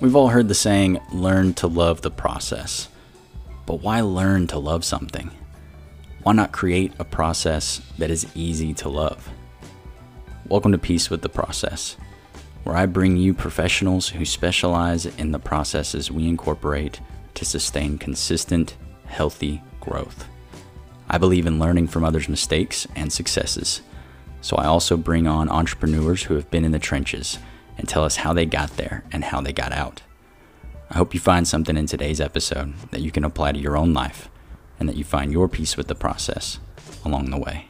We've all heard the saying, learn to love the process. But why learn to love something? Why not create a process that is easy to love? Welcome to Peace with the Process, where I bring you professionals who specialize in the processes we incorporate to sustain consistent, healthy growth. I believe in learning from others' mistakes and successes, so I also bring on entrepreneurs who have been in the trenches and tell us how they got there and how they got out. I hope you find something in today's episode that you can apply to your own life and that you find your peace with the process along the way.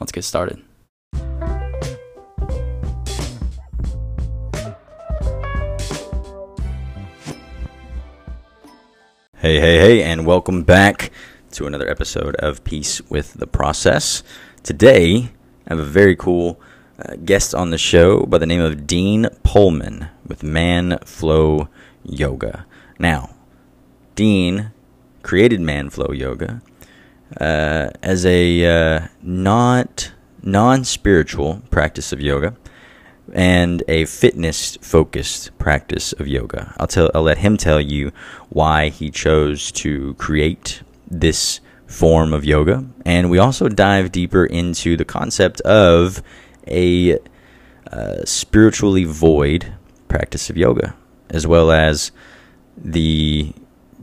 Let's get started. Hey, hey, hey, and welcome back to another episode of Peace with the Process. Today, I have a very cool uh, guest on the show by the name of Dean Pohlman with Man Flow Yoga. Now, Dean created Man Flow Yoga uh, as a uh, not non spiritual practice of yoga and a fitness focused practice of yoga. I'll tell I'll let him tell you why he chose to create this form of yoga and we also dive deeper into the concept of a uh, spiritually void practice of yoga, as well as the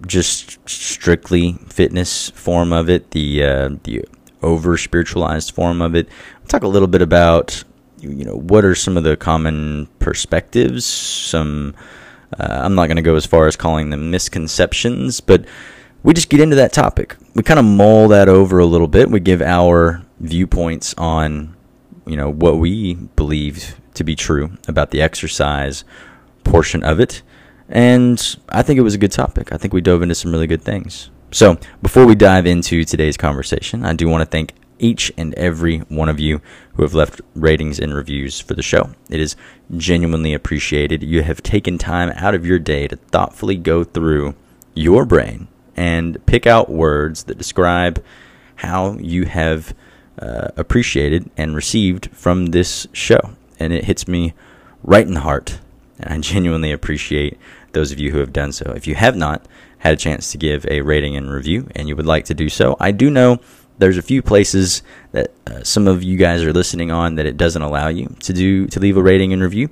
just strictly fitness form of it, the uh, the over spiritualized form of it. We'll talk a little bit about you know what are some of the common perspectives. Some uh, I'm not going to go as far as calling them misconceptions, but we just get into that topic. We kind of mull that over a little bit. We give our viewpoints on you know what we believe to be true about the exercise portion of it and i think it was a good topic i think we dove into some really good things so before we dive into today's conversation i do want to thank each and every one of you who have left ratings and reviews for the show. It is genuinely appreciated. You have taken time out of your day to thoughtfully go through your brain and pick out words that describe how you have uh, appreciated and received from this show. And it hits me right in the heart. And I genuinely appreciate those of you who have done so. If you have not had a chance to give a rating and review and you would like to do so, I do know there's a few places that uh, some of you guys are listening on that it doesn't allow you to do to leave a rating and review.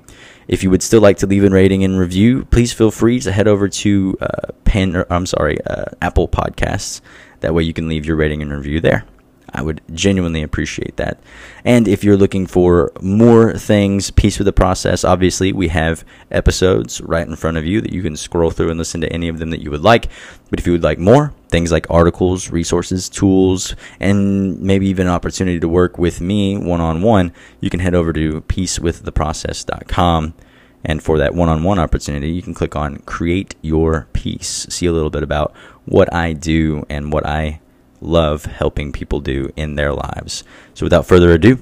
If you would still like to leave a rating and review, please feel free to head over to uh. Or, I'm sorry, uh, Apple Podcasts. That way you can leave your rating and review there. I would genuinely appreciate that. And if you're looking for more things, Peace with the Process, obviously we have episodes right in front of you that you can scroll through and listen to any of them that you would like. But if you would like more, things like articles, resources, tools, and maybe even an opportunity to work with me one on one, you can head over to peacewiththeprocess.com. And for that one on one opportunity, you can click on Create Your Peace. See a little bit about what I do and what I love helping people do in their lives. So without further ado,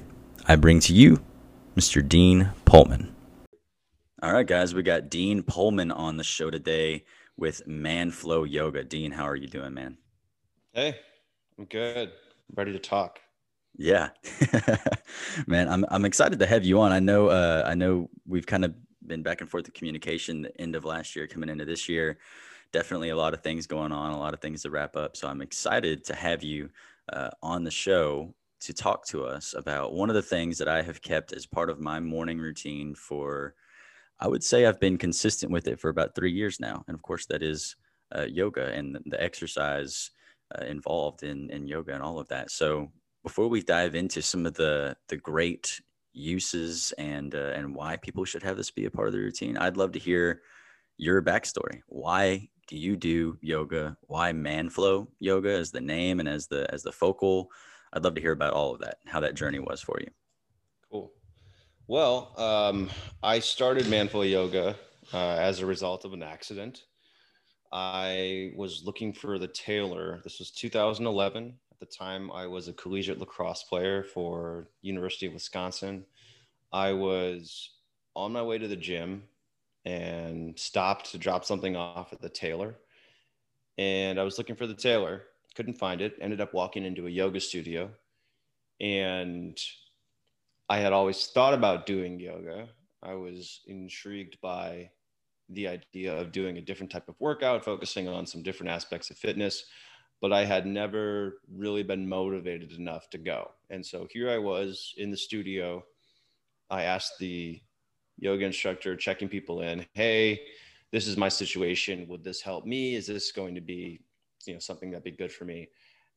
I bring to you Mr. Dean Pohlman. All right, guys, we got Dean Pohlman on the show today with Man Flow Yoga. Dean, how are you doing, man? Hey, I'm good. I'm ready to talk. Yeah, man, I'm I'm excited to have you on. I know uh, I know we've kind of been back and forth in communication the end of last year, coming into this year definitely a lot of things going on, a lot of things to wrap up. So I'm excited to have you uh, on the show to talk to us about one of the things that I have kept as part of my morning routine for, I would say I've been consistent with it for about three years now. And of course, that is uh, yoga and the exercise uh, involved in, in yoga and all of that. So before we dive into some of the, the great uses and, uh, and why people should have this be a part of the routine, I'd love to hear your backstory. Why do you do yoga? Why Manflow Yoga as the name and as the as the focal? I'd love to hear about all of that, how that journey was for you. Cool. Well, um, I started Manflow Yoga uh, as a result of an accident. I was looking for the tailor. This was 2011. At the time, I was a collegiate lacrosse player for University of Wisconsin. I was on my way to the gym and stopped to drop something off at the tailor. And I was looking for the tailor, couldn't find it, ended up walking into a yoga studio. And I had always thought about doing yoga. I was intrigued by the idea of doing a different type of workout, focusing on some different aspects of fitness, but I had never really been motivated enough to go. And so here I was in the studio. I asked the yoga instructor, checking people in, hey, this is my situation. Would this help me? Is this going to be, you know, something that'd be good for me?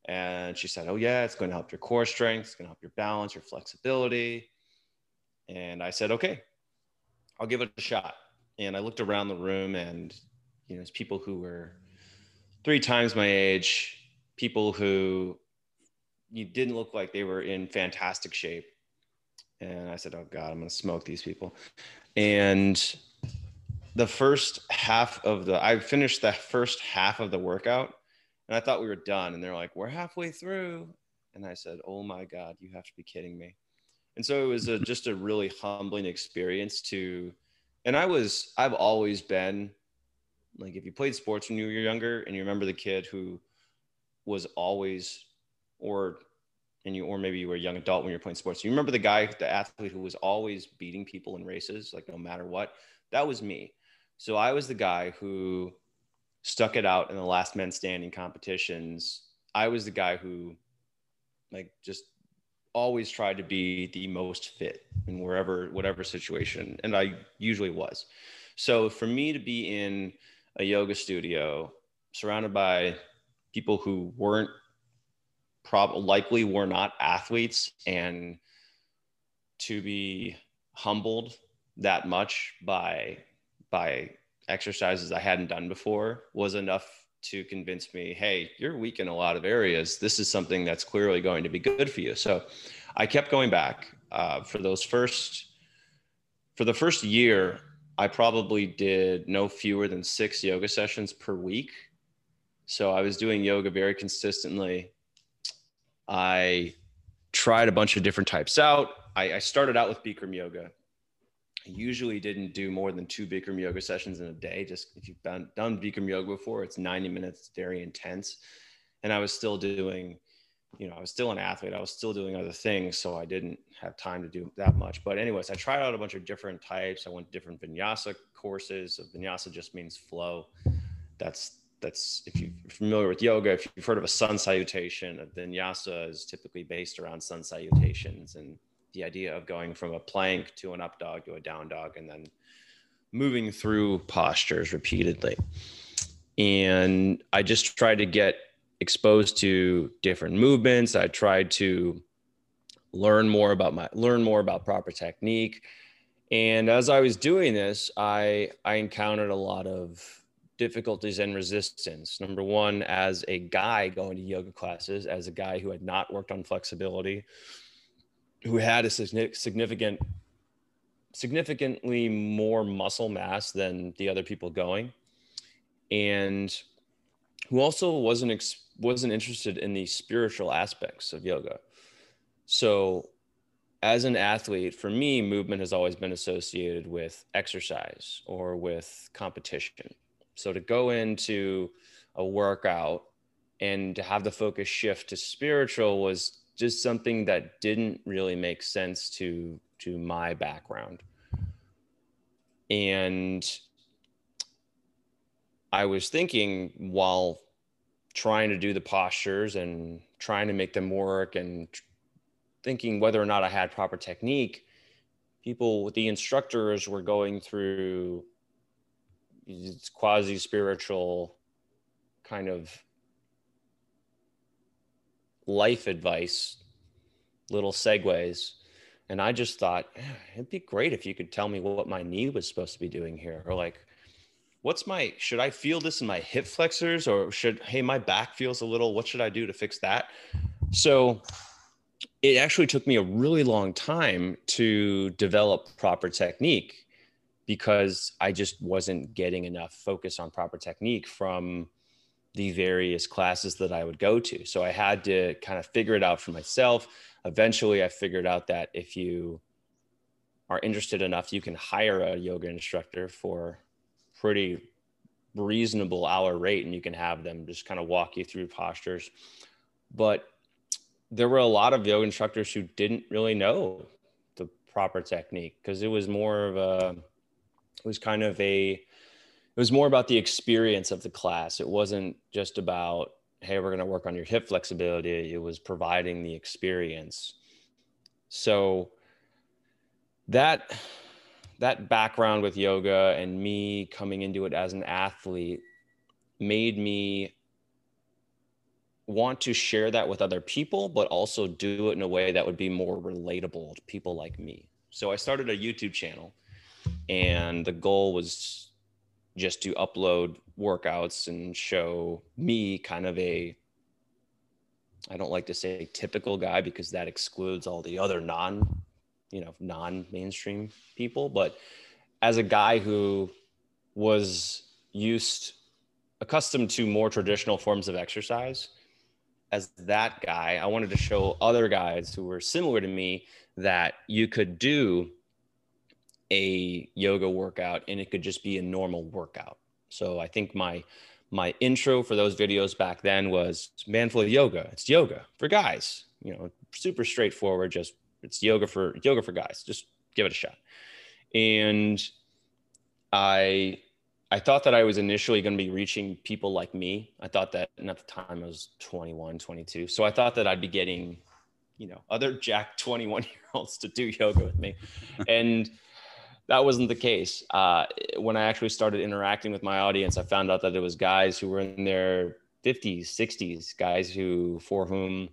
And she said, Oh, yeah, it's going to help your core strength, it's going to help your balance, your flexibility. And I said, Okay, I'll give it a shot. And I looked around the room and, you know, it's people who were three times my age, people who you didn't look like they were in fantastic shape. And I said, Oh God, I'm to smoke these people. And the first half of the, I finished the first half of the workout and I thought we were done. And they're like, we're halfway through. And I said, oh my God, you have to be kidding me. And so it was a, just a really humbling experience to, and I was, I've always been like, if you played sports when you were younger and you remember the kid who was always, or, and you, or maybe you were a young adult when you're playing sports, you remember the guy, the athlete who was always beating people in races, like no matter what, that was me. So I was the guy who stuck it out in the last men standing competitions. I was the guy who like just always tried to be the most fit in wherever whatever situation and I usually was. So for me to be in a yoga studio surrounded by people who weren't prob likely were not athletes and to be humbled that much by by exercises I hadn't done before was enough to convince me, hey, you're weak in a lot of areas. This is something that's clearly going to be good for you. So I kept going back uh, for those first, for the first year, I probably did no fewer than six yoga sessions per week. So I was doing yoga very consistently. I tried a bunch of different types out. I, I started out with Bikram yoga I usually didn't do more than two Bikram yoga sessions in a day. Just if you've done, done Bikram yoga before, it's 90 minutes, very intense. And I was still doing, you know, I was still an athlete. I was still doing other things. So I didn't have time to do that much. But, anyways, I tried out a bunch of different types. I went to different vinyasa courses. So vinyasa just means flow. That's that's if you're familiar with yoga, if you've heard of a sun salutation, a vinyasa is typically based around sun salutations and the idea of going from a plank to an up dog to a down dog and then moving through postures repeatedly. And I just tried to get exposed to different movements. I tried to learn more about my learn more about proper technique. And as I was doing this, I I encountered a lot of difficulties and resistance. Number one, as a guy going to yoga classes, as a guy who had not worked on flexibility, who had a significant significantly more muscle mass than the other people going and who also wasn't wasn't interested in the spiritual aspects of yoga so as an athlete for me movement has always been associated with exercise or with competition so to go into a workout and to have the focus shift to spiritual was just something that didn't really make sense to to my background. And i was thinking while trying to do the postures and trying to make them work and thinking whether or not i had proper technique people the instructors were going through quasi spiritual kind of life advice, little segues. And I just thought, ah, it'd be great if you could tell me what my knee was supposed to be doing here. Or like, what's my, should I feel this in my hip flexors? Or should, hey, my back feels a little, what should I do to fix that? So it actually took me a really long time to develop proper technique because I just wasn't getting enough focus on proper technique from the various classes that I would go to. So I had to kind of figure it out for myself. Eventually, I figured out that if you are interested enough, you can hire a yoga instructor for pretty reasonable hour rate and you can have them just kind of walk you through postures. But there were a lot of yoga instructors who didn't really know the proper technique because it was more of a, it was kind of a, it was more about the experience of the class. It wasn't just about, hey, we're going to work on your hip flexibility. It was providing the experience. So that that background with yoga and me coming into it as an athlete made me want to share that with other people, but also do it in a way that would be more relatable to people like me. So I started a YouTube channel, and the goal was just to upload workouts and show me kind of a I don't like to say typical guy because that excludes all the other non, you know, non-mainstream people, but as a guy who was used accustomed to more traditional forms of exercise, as that guy, I wanted to show other guys who were similar to me that you could do a yoga workout and it could just be a normal workout. So I think my my intro for those videos back then was manful of yoga. It's yoga for guys. You know, super straightforward. Just it's yoga for yoga for guys. Just give it a shot. And I I thought that I was initially going to be reaching people like me. I thought that, and at the time I was 21, 22. So I thought that I'd be getting, you know, other Jack 21 year olds to do yoga with me. and that wasn't the case. Uh, when I actually started interacting with my audience, I found out that it was guys who were in their 50s, 60s, guys who, for whom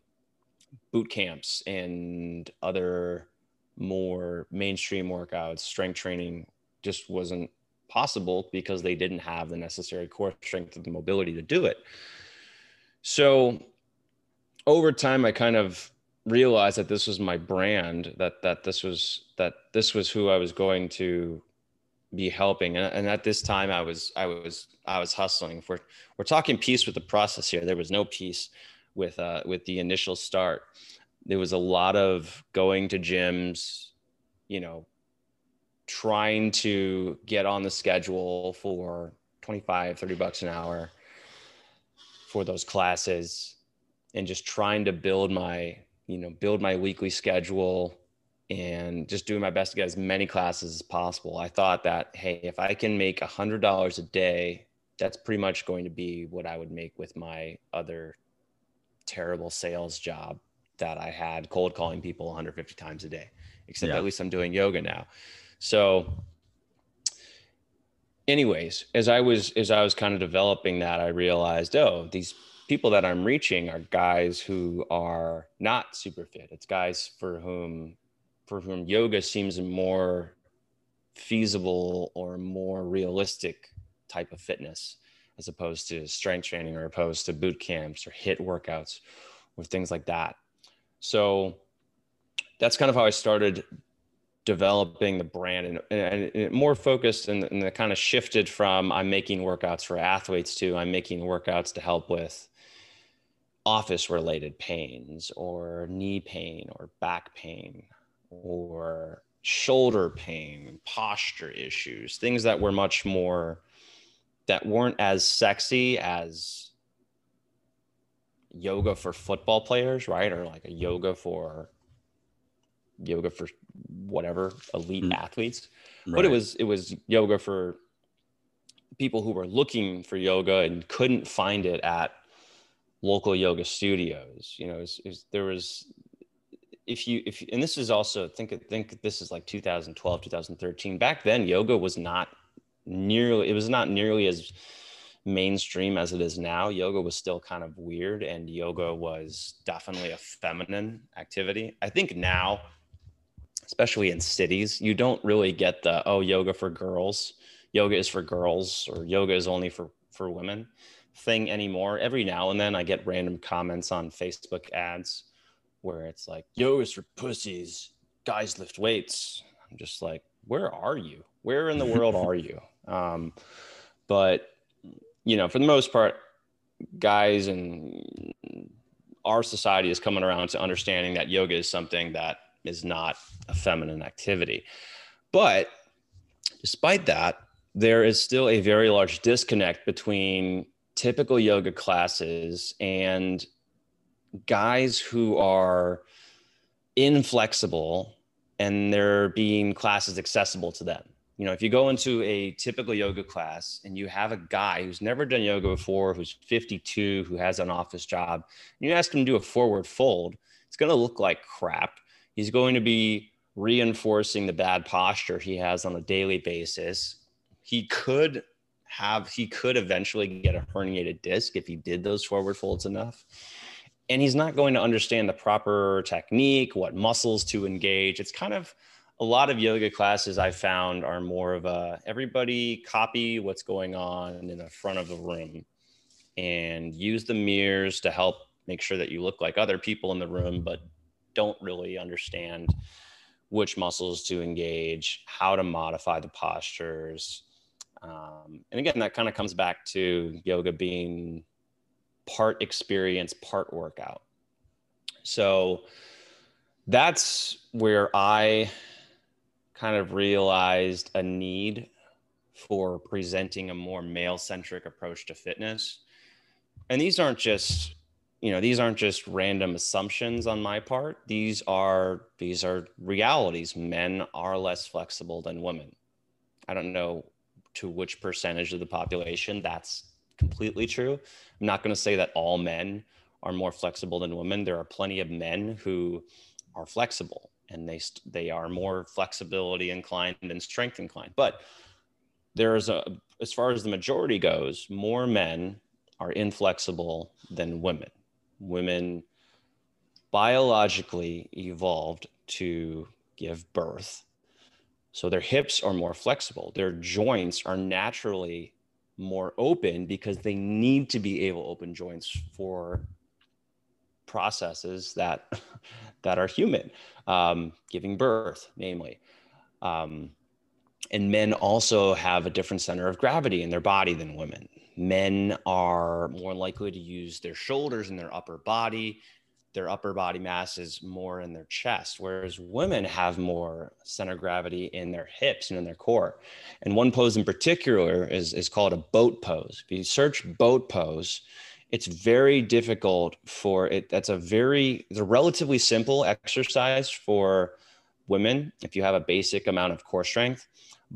boot camps and other more mainstream workouts, strength training just wasn't possible because they didn't have the necessary core strength and mobility to do it. So over time, I kind of realized that this was my brand, that that this was that this was who I was going to be helping. And, and at this time, I was I was I was hustling. We're we're talking peace with the process here, there was no peace with uh, with the initial start. There was a lot of going to gyms, you know, trying to get on the schedule for 25 30 bucks an hour for those classes and just trying to build my you know build my weekly schedule and just doing my best to get as many classes as possible i thought that hey if i can make a hundred dollars a day that's pretty much going to be what i would make with my other terrible sales job that i had cold calling people 150 times a day except yeah. at least i'm doing yoga now so anyways, as I was as I was kind of developing that, I realized, oh, these people that I'm reaching are guys who are not super fit. It's guys for whom for whom yoga seems a more feasible or more realistic type of fitness as opposed to strength training or opposed to boot camps or hit workouts or things like that. So that's kind of how I started developing the brand and, and, more focused and, and kind of shifted from I'm making workouts for athletes to I'm making workouts to help with office related pains or knee pain or back pain or shoulder pain, posture issues, things that were much more that weren't as sexy as yoga for football players, right? Or like a yoga for yoga for whatever elite mm. athletes right. but it was it was yoga for people who were looking for yoga and couldn't find it at local yoga studios you know it was, there was if you if and this is also think think this is like 2012 2013 back then yoga was not nearly it was not nearly as mainstream as it is now. Yoga was still kind of weird and yoga was definitely a feminine activity. I think now especially in cities, you don't really get the oh yoga for girls, yoga is for girls, or yoga is only for for women thing anymore. Every now and then, I get random comments on Facebook ads where it's like yoga is for pussies, guys lift weights. I'm just like, where are you? Where in the world are you? Um, but you know, for the most part, guys and our society is coming around to understanding that yoga is something that is not a feminine activity. But despite that, there is still a very large disconnect between typical yoga classes and guys who are inflexible and they're being classes accessible to them. you know, if you go into a typical yoga class and you have a guy who's never done yoga before, who's 52, who has an office job, and you ask him to do a forward fold, it's going to look like crap. He's going to be reinforcing the bad posture he has on a daily basis. He could have, he could eventually get a herniated disc if he did those forward folds enough. And he's not going to understand the proper technique, what muscles to engage. It's kind of, a lot of yoga classes I found are more of a everybody copy what's going on in the front of the room and use the mirrors to help make sure that you look like other people in the room, but don't really understand which muscles to engage, how to modify the postures. Um, and again, that kind of comes back to yoga being part experience, part workout. So that's where I kind of realized a need for presenting a more male centric approach to fitness. And these aren't just you know these aren't just random assumptions on my part these are these are realities men are less flexible than women i don't know to which percentage of the population that's completely true i'm not going to say that all men are more flexible than women there are plenty of men who are flexible and they they are more flexibility inclined than strength inclined. But there is a as far as the majority goes, more men are inflexible than women. Women biologically evolved to give birth. So their hips are more flexible. Their joints are naturally more open because they need to be able open joints for processes that that are human, um, giving birth, namely. Um, and men also have a different center of gravity in their body than women. Men are more likely to use their shoulders and their upper body. Their upper body mass is more in their chest, whereas women have more center gravity in their hips and in their core. And one pose in particular is, is called a boat pose. If you search boat pose, it's very difficult for it. That's a very, it's a relatively simple exercise for women if you have a basic amount of core strength,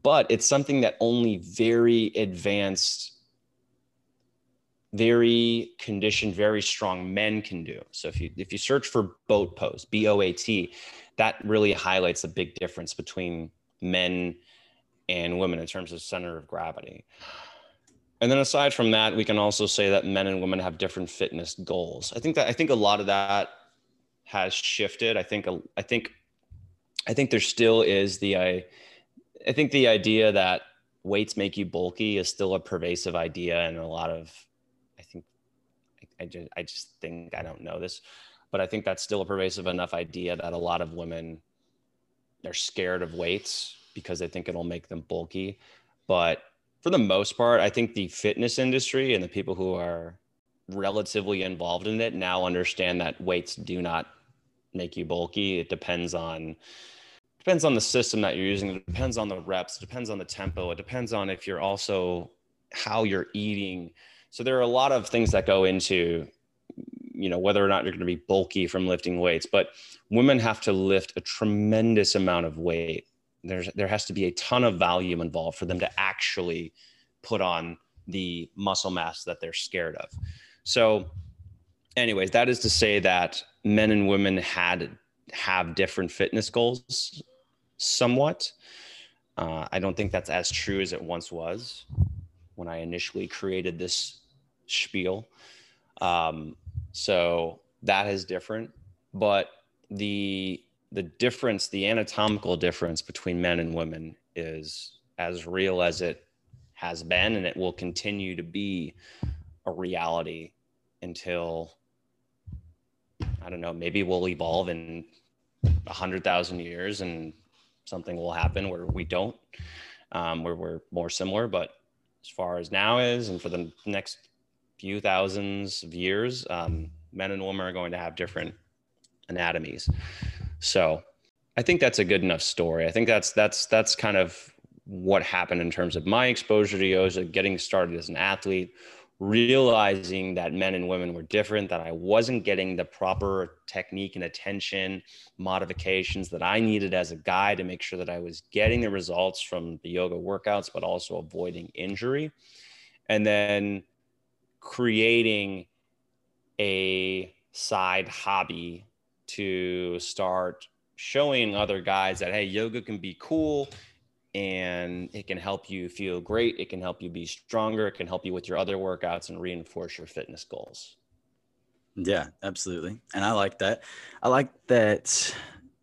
but it's something that only very advanced, very conditioned, very strong men can do. So if you if you search for boat pose, B O A T, that really highlights the big difference between men and women in terms of center of gravity. And then aside from that, we can also say that men and women have different fitness goals. I think that I think a lot of that has shifted. I think I think I think there still is the I, I think the idea that weights make you bulky is still a pervasive idea and a lot of I just I just think I don't know this, but I think that's still a pervasive enough idea that a lot of women they're scared of weights because they think it'll make them bulky. But for the most part, I think the fitness industry and the people who are relatively involved in it now understand that weights do not make you bulky. It depends on depends on the system that you're using. It depends on the reps. It depends on the tempo. It depends on if you're also how you're eating. So there are a lot of things that go into you know whether or not you're going to be bulky from lifting weights but women have to lift a tremendous amount of weight there's there has to be a ton of volume involved for them to actually put on the muscle mass that they're scared of. So, anyways, that is to say that men and women had have different fitness goals somewhat. Uh, I don't think that's as true as it once was when I initially created this spiel. Um, so that is different, but the the difference, the anatomical difference between men and women is as real as it has been, and it will continue to be a reality until I don't know, maybe we'll evolve in a hundred thousand years and something will happen where we don't, um, where we're more similar. But as far as now is, and for the next few thousands of years, um, men and women are going to have different anatomies. So I think that's a good enough story. I think that's that's that's kind of what happened in terms of my exposure to yoga, getting started as an athlete, realizing that men and women were different, that I wasn't getting the proper technique and attention modifications that I needed as a guy to make sure that I was getting the results from the yoga workouts, but also avoiding injury. And then creating a side hobby to start showing other guys that, hey, yoga can be cool and it can help you feel great. It can help you be stronger. It can help you with your other workouts and reinforce your fitness goals. Yeah, absolutely. And I like that. I like that.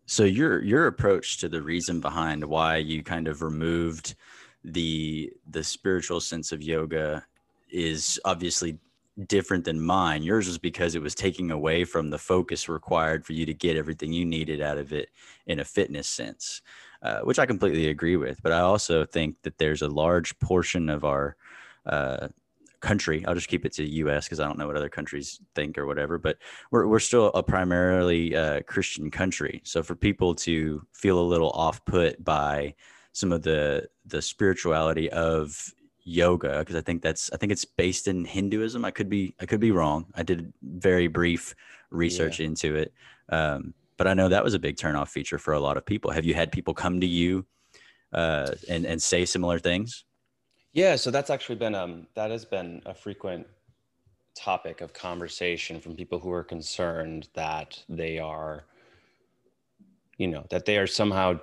So your your approach to the reason behind why you kind of removed the the spiritual sense of yoga is obviously different than mine. Yours was because it was taking away from the focus required for you to get everything you needed out of it in a fitness sense. Uh, which I completely agree with. But I also think that there's a large portion of our uh, country. I'll just keep it to U.S. because I don't know what other countries think or whatever. But we're we're still a primarily uh, Christian country. So for people to feel a little off put by some of the the spirituality of yoga because I think that's I think it's based in Hinduism. I could be I could be wrong. I did very brief research yeah. into it. Um, but I know that was a big turnoff feature for a lot of people. Have you had people come to you uh, and and say similar things? Yeah, so that's actually been um that has been a frequent topic of conversation from people who are concerned that they are you know that they are somehow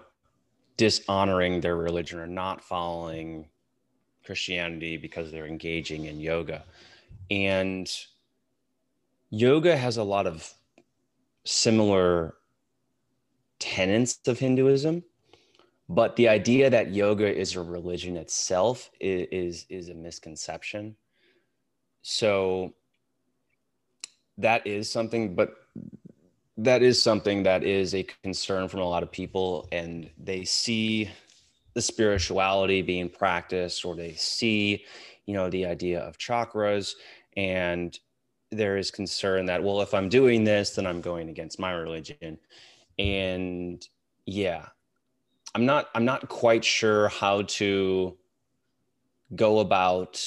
dishonoring their religion or not following Christianity because they're engaging in yoga. And yoga has a lot of similar tenets of Hinduism, but the idea that yoga is a religion itself is, is, a misconception. So that is something, but that is something that is a concern from a lot of people, and they see the spirituality being practiced, or they see, you know, the idea of chakras, and there is concern that well, if I'm doing this, then I'm going against my religion. And yeah i'm not i'm not quite sure how to go about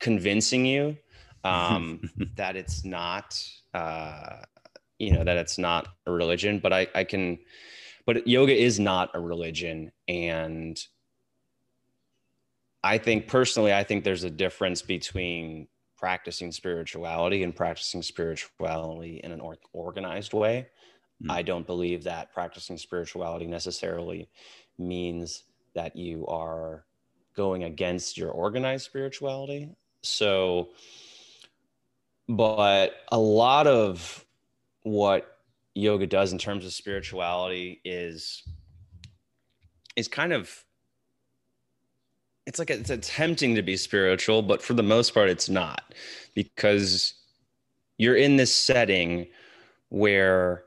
convincing you um, that it's not uh, you know that it's not a religion but i i can but yoga is not a religion and i think personally i think there's a difference between practicing spirituality and practicing spirituality in an or- organized way Mm. I don't believe that practicing spirituality necessarily means that you are going against your organized spirituality. So, but a lot of what yoga does in terms of spirituality is is kind of it's like it's attempting to be spiritual but for the most part it's not because you're in this setting where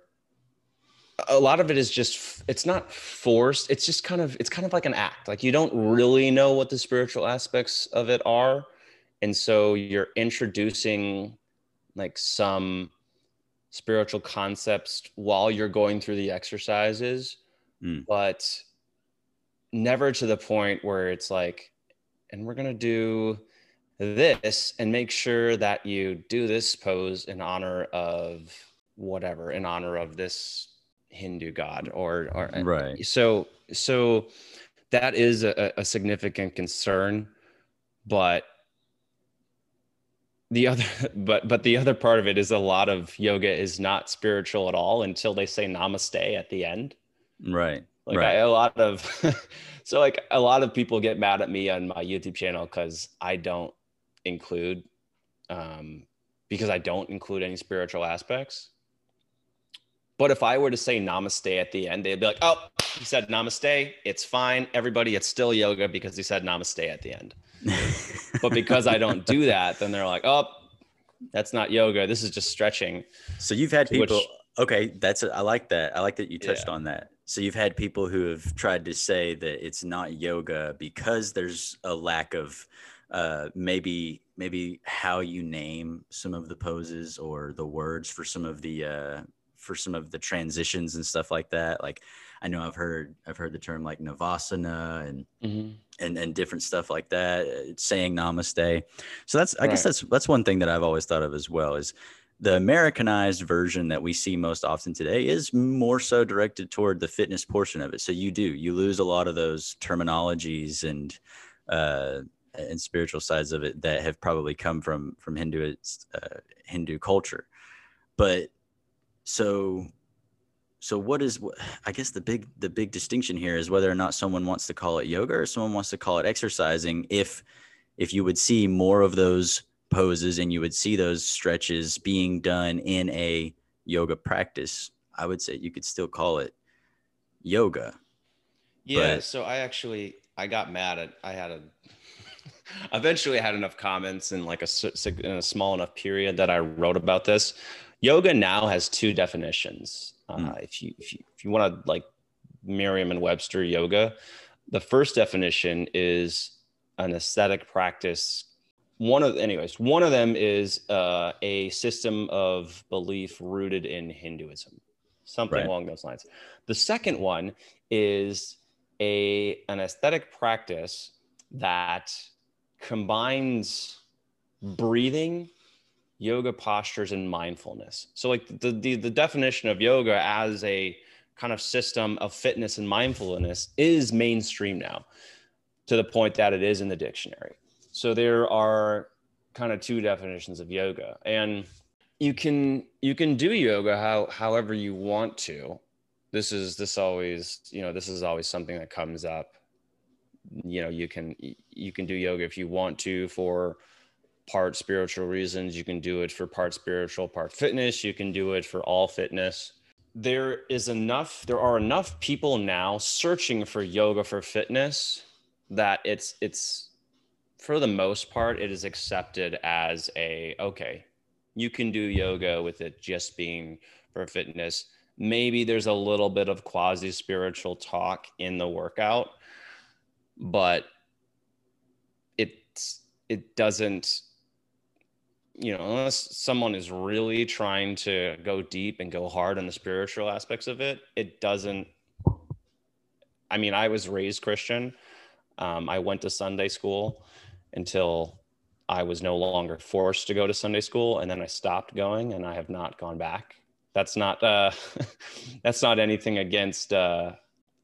a lot of it is just it's not forced. It's just kind of it's kind of like an act. Like you don't really know what the spiritual aspects of it are. And so you're introducing like some spiritual concepts while you're going through the exercises mm. but never to the point where it's like and we're going to do this and make sure that you do this pose in honor of whatever in honor of this Hindu god or, or uh, right. So so that is a, a significant concern, but the other but but the other part of it is a lot of yoga is not spiritual at all until they say namaste at the end. Right. Like right. I, a lot of so like a lot of people get mad at me on my YouTube channel because I don't include um because I don't include any spiritual aspects. But if I were to say namaste at the end, they'd be like, oh, he said namaste. It's fine. Everybody, it's still yoga because he said namaste at the end. but because I don't do that, then they're like, oh, that's not yoga. This is just stretching. So you've had people. Which, okay, that's I like that. I like that you touched yeah. on that. So you've had people who have tried to say that it's not yoga because there's a lack of uh, maybe maybe how you name some of the poses or the words for some of the uh, for some of the transitions and stuff like that. Like I know I've heard I've heard the term like navasana and mm-hmm. and and different stuff like that, uh, saying namaste. So that's I right. guess that's that's one thing that I've always thought of as well is the Americanized version that we see most often today is more so directed toward the fitness portion of it. So you do you lose a lot of those terminologies and uh, and spiritual sides of it that have probably come from from Hindu uh, Hindu culture. But so so what is i guess the big the big distinction here is whether or not someone wants to call it yoga or someone wants to call it exercising if if you would see more of those poses and you would see those stretches being done in a yoga practice i would say you could still call it yoga. Yeah but, so i actually i got mad at i had a eventually I had enough comments in like a, in a small enough period that i wrote about this. Yoga now has two definitions uh, mm. If you if you, if you want to like Merriam and Webster yoga, the first definition is an aesthetic practice. One of anyways, one of them is uh, a system of belief rooted in Hinduism, something right. along those lines. The second one is a an aesthetic practice that combines breathing yoga postures and mindfulness. So like the, the, the definition of yoga as a kind of system of fitness and mindfulness is mainstream now to the point that it is in the dictionary. So there are kind of two definitions of yoga and you can you can do yoga how however you want to. This is this always, you know, this is always something that comes up. You know, you can you can do yoga if you want to for part spiritual reasons. You can do it for part spiritual, part fitness. You can do it for all fitness. There is enough, there are enough people now searching for yoga for fitness that it's, it's, for the most part, it is accepted as a, okay, you can do yoga with it just being for fitness. Maybe there's a little bit of quasi spiritual talk in the workout, but it's, it doesn't you know, unless someone is really trying to go deep and go hard on the spiritual aspects of it, it doesn't. I mean, I was raised Christian. Um, I went to Sunday school until I was no longer forced to go to Sunday school, and then I stopped going, and I have not gone back. That's not uh, that's not anything against uh,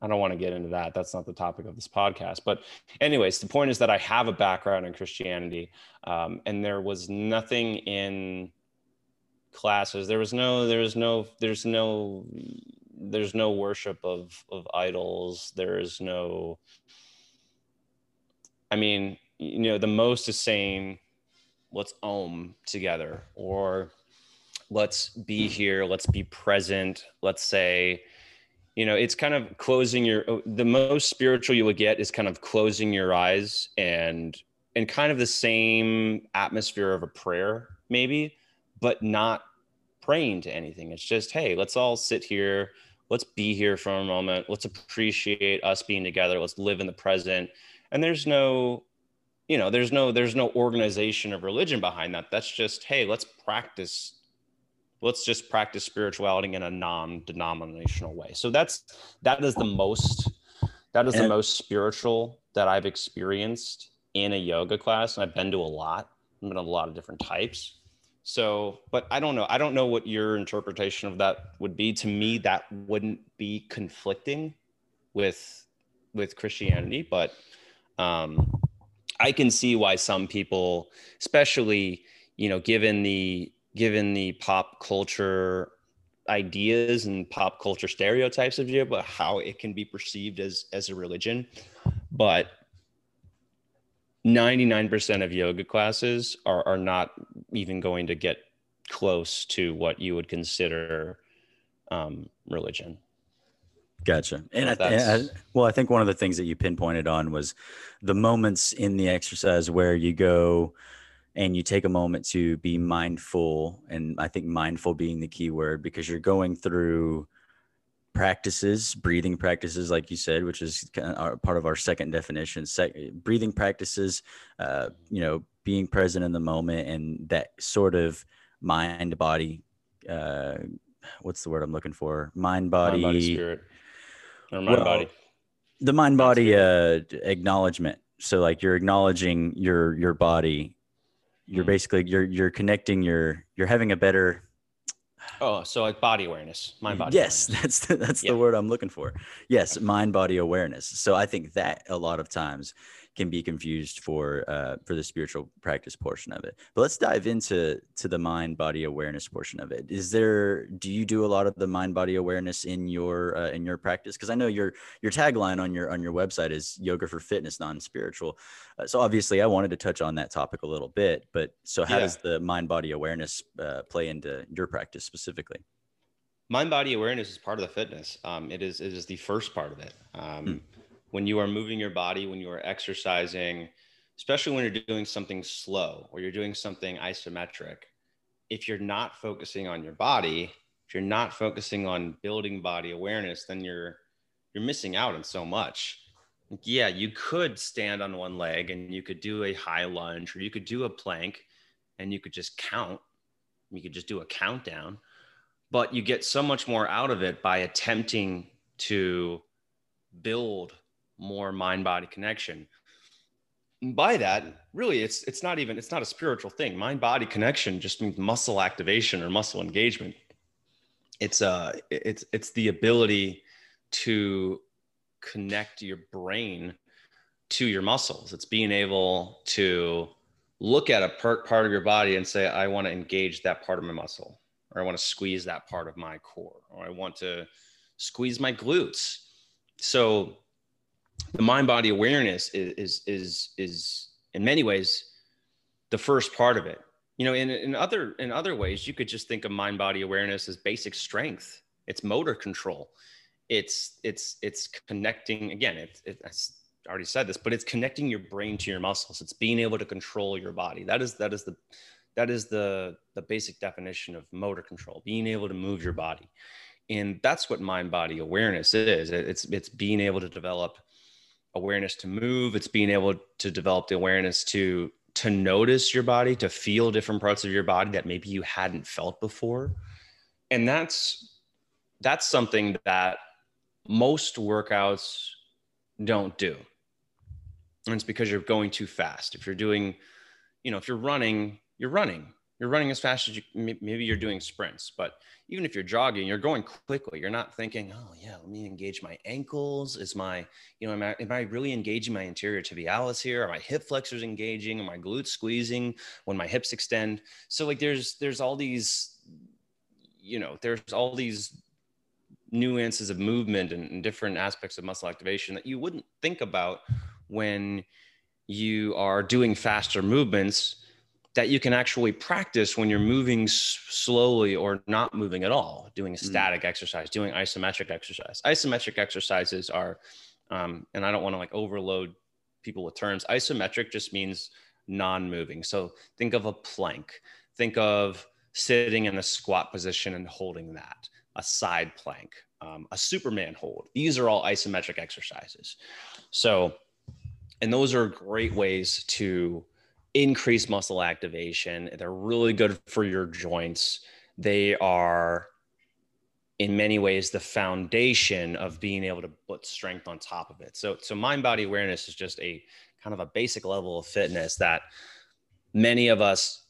I don't want to get into that. That's not the topic of this podcast. But, anyways, the point is that I have a background in Christianity, um, and there was nothing in classes. There was no. There was no. There's no. There's no worship of of idols. There is no. I mean, you know, the most is saying, "Let's om together," or "Let's be here. Let's be present." Let's say you know it's kind of closing your uh, the most spiritual you will get is kind of closing your eyes and and kind of the same atmosphere of a prayer maybe but not praying to anything. It's just hey let's all sit here. Let's be here for a moment. Let's appreciate us being together. Let's live in the present. And there's no you know there's no there's no organization of religion behind that. That's just hey let's practice let's just practice spirituality in a non-denominational way. So that's that is the most that is the most spiritual that i've experienced in a yoga class. And i've been to a lot. I've been to a lot of different types. So but i don't know. I don't know what your interpretation of that would be. To me that wouldn't be conflicting with with christianity. But um i can see why some people especially you know given the given the pop culture ideas and pop culture stereotypes of yoga, but how it can be perceived as as a religion. But 99% of yoga classes are, are not even going to get close to what you would consider um, religion. Gotcha. And I, I, well, I think one of the things that you pinpointed on was the moments in the exercise where you go, and you take a moment to be mindful and i think mindful being the key word because you're going through practices breathing practices like you said which is kind of part of our second definition breathing practices uh, you know being present in the moment and that sort of mind body uh, what's the word I'm looking for? Mind body, mind, body spirit, or mind Well, body. the mind body uh acknowledgement. So like you're acknowledging your your body. You're Mm. basically you're you're connecting your you're having a better Oh, so like body awareness, mind body. yes awareness. that's the, that's Yeah. the word i'm looking for yes mind body awareness so i think that a lot of times can be confused for uh, for the spiritual practice portion of it. But let's dive into to the mind body awareness portion of it. Is there do you do a lot of the mind body awareness in your uh, in your practice? Because i know your your tagline on your on your website is yoga for fitness non-spiritual. Uh, so obviously i wanted to touch on that topic a little bit but so how Yeah. does the mind body awareness uh, play into your practice specifically? Mind body awareness is part of the fitness. Um, it is it is the first part of it. Um, Hmm. When you are moving your body when you are exercising especially when you're doing something slow or you're doing something isometric if you're not focusing on your body if you're not focusing on building body awareness then you're you're missing out on so much. Yeah you could stand on one leg and you could do a high lunge or you could do a plank and you could just count. You could just do a countdown but you get so much more out of it by attempting to build more mind body connection. And by that really it's it's not even it's not a spiritual thing. Mind body connection just means muscle activation or muscle engagement. It's uh it's it's the ability to connect your brain to your muscles. It's being able to look at a per- part of your body and say i want to engage that part of my muscle or I want to squeeze that part of my core, or I want to squeeze my glutes. So the mind body awareness is, is, is, is in many ways the first part of it. You know, in, in other, in other ways, you could just think of mind body awareness as basic strength. It's motor control. It's, it's, it's connecting again, it, it, I already said this, but it's connecting your brain to your muscles. It's being able to control your body. That is, that is the, that is the the basic definition of motor control being able to move your body and that's what mind body awareness is it's it's being able to develop awareness to move. It's being able to develop the awareness to to notice your body to feel different parts of your body that maybe you hadn't felt before. And that's that's something that most workouts don't do. And it's because you're going too fast. If you're doing you know if you're running you're running you're running as fast as you maybe you're doing sprints but even if you're jogging you're going quickly. You're not thinking oh yeah let me engage my ankles. Is my you know am I, am I really engaging my anterior tibialis here? Are my hip flexors engaging? Are my glutes squeezing when my hips extend? So like there's there's all these you know there's all these nuances of movement and, and different aspects of muscle activation that you wouldn't think about when you are doing faster movements that you can actually practice when you're moving s- slowly or not moving at all, doing a Mm. static exercise, doing isometric exercise. Isometric exercises are, um, and I don't want to like overload people with terms. Isometric just means non moving. So think of a plank, think of sitting in a squat position and holding that, a side plank, um, a Superman hold. These are all isometric exercises. So, and those are great ways to increase muscle activation. They're really good for your joints. They are, in many ways, the foundation of being able to put strength on top of it. So, so mind body awareness is just a kind of a basic level of fitness that many of us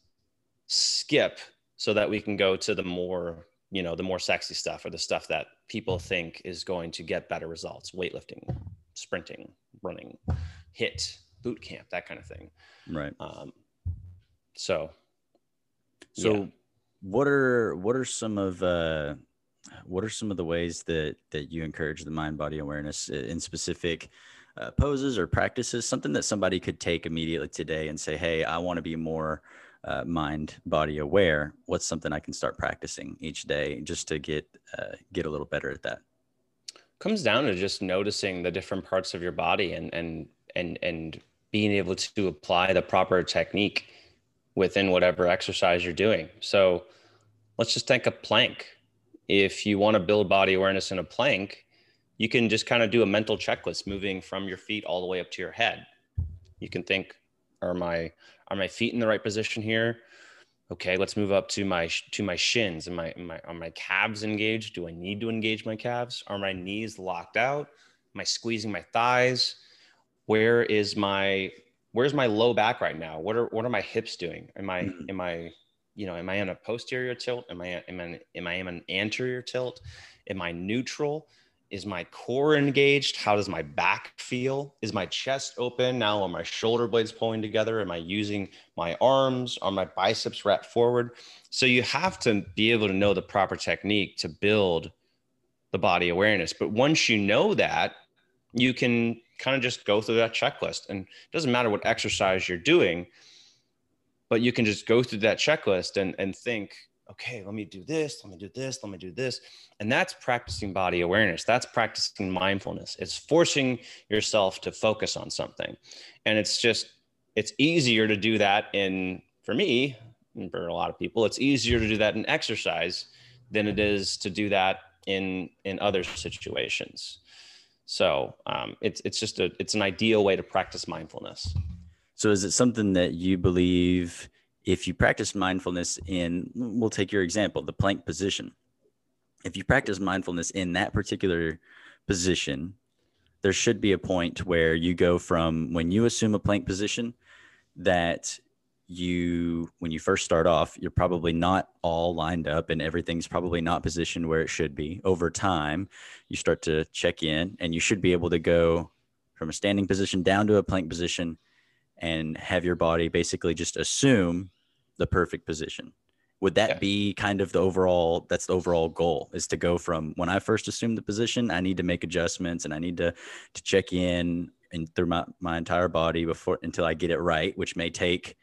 skip so that we can go to the more you know the more sexy stuff or the stuff that people think is going to get better results weightlifting sprinting running HIIT boot camp that kind of thing right um, so So, Yeah. what are what are some of uh, what are some of the ways that that you encourage the mind body awareness in specific uh, poses or practices? Something that somebody could take immediately today and say, "Hey, I want to be more uh, mind body aware. What's something I can start practicing each day just to get uh, get a little better at that?" comes down to just noticing the different parts of your body and and and and being able to apply the proper technique within whatever exercise you're doing. So let's just take a plank. If you want to build body awareness in a plank, you can just kind of do a mental checklist moving from your feet all the way up to your head. You can think, are my are my feet in the right position here? okay let's move up to my to my shins and my, my are my calves engaged do i need to engage my calves are my knees locked out am i squeezing my thighs where is my where's my low back right now what are what are my hips doing am i mm-hmm. am i you know am i in a posterior tilt am i am i am i in an anterior tilt am i neutral is my core engaged? How does my back feel? Is my chest open? Now are my shoulder blades pulling together? Am I using my arms? Are my biceps wrapped forward? So you have to be able to know the proper technique to build the body awareness. But once you know that, you can kind of just go through that checklist. And it doesn't matter what exercise you're doing, but you can just go through that checklist and, and think, okay, let me do this, let me do this, let me do this. And that's practicing body awareness. That's practicing mindfulness. It's forcing yourself to focus on something. And it's just, it's easier to do that in, for me, and for a lot of people, it's easier to do that in exercise than it is to do that in, in other situations. So um, it's, it's just a, it's an ideal way to practice mindfulness. So is it something that you believe if you practice mindfulness in, we'll take your example, the plank position. If you practice mindfulness in that particular position, there should be a point where you go from when you assume a plank position that you when you first start off you're probably not all lined up and everything's probably not positioned where it should be. Over time you start to check in and you should be able to go from a standing position down to a plank position and have your body basically just assume the perfect position. Would that be kind of the overall that's the overall goal is to go from when i first assume the position i need to make adjustments and i need to to check in and through my, my entire body before until i get it right which may take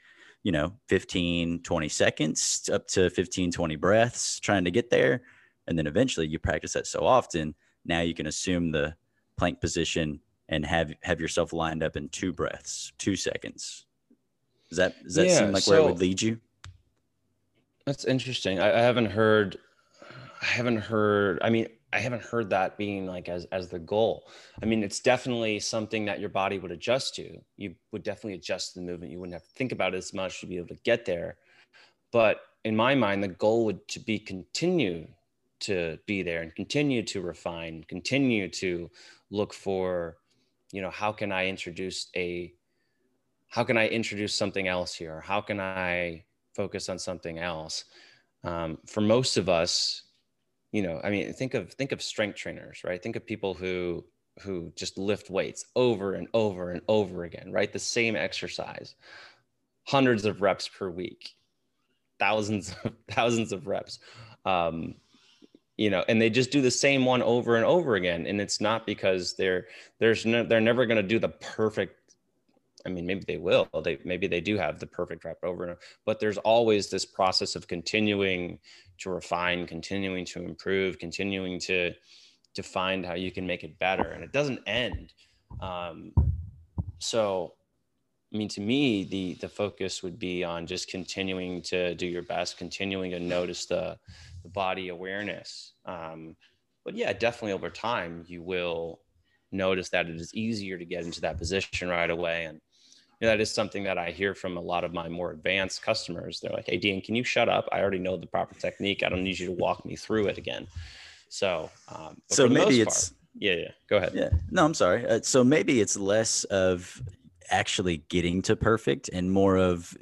you know 15 20 seconds up to 15 20 breaths trying to get there and then eventually you practice that so often now you can assume the plank position and have have yourself lined up in two breaths two seconds does that does that yeah, seem like so where it would lead you? That's interesting. I, I haven't heard. I haven't heard. I mean, I haven't heard that being like as as the goal. I mean, it's definitely something that your body would adjust to. You would definitely adjust the movement. You wouldn't have to think about it as much to be able to get there. But in my mind, the goal would to be continue to be there and continue to refine, continue to look for, you know, how can I introduce a how can I introduce something else here? How can I focus on something else? Um, for most of us, you know, I mean, think of think of strength trainers, right? Think of people who who just lift weights over and over and over again, right? The same exercise, hundreds of reps per week, thousands of thousands of reps. Um, you know, and they just do the same one over and over again. And it's not because they're there's no, they're never going to do the perfect I mean, maybe they will. They maybe they do have the perfect over over, but there's always this process of continuing to refine, continuing to improve, continuing to to find how you can make it better, and it doesn't end. Um, so, I mean, to me, the the focus would be on just continuing to do your best, continuing to notice the the body awareness. Um, but yeah, definitely over time, you will notice that it is easier to get into that position right away and that is something that I hear from a lot of my more advanced customers. They're like, "Hey, Dean, can you shut up? I already know the proper technique. I don't need you to walk me through it again." So, um, so maybe it's part, yeah, yeah. Go ahead. Yeah, no, I'm sorry. Uh, so maybe it's less of actually getting to perfect and more of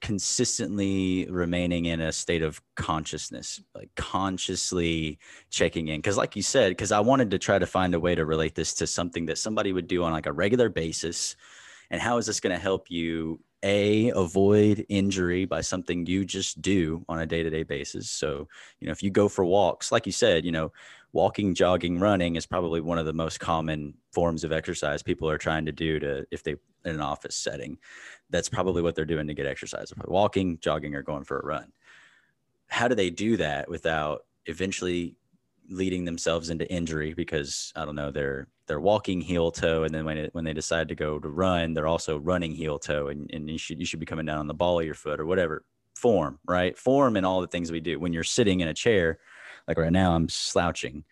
consistently remaining in a state of consciousness like consciously checking in because like you said because i wanted to try to find a way to relate this to something that somebody would do on like a regular basis and how is this going to help you a avoid injury by something you just do on a day-to-day basis? So you know if you go for walks like you said you know walking jogging running is probably one of the most common forms of exercise people are trying to do to if they in an office setting. That's probably what they're doing to get exercise. Walking jogging or going for a run. How do they do that without eventually leading themselves into injury because I don't know they're they're walking heel toe and then when it, when they decide to go to run they're also running heel toe and, and you should you should be coming down on the ball of your foot or whatever. Form right? Form and all the things we do. When you're sitting in a chair like right now I'm slouching.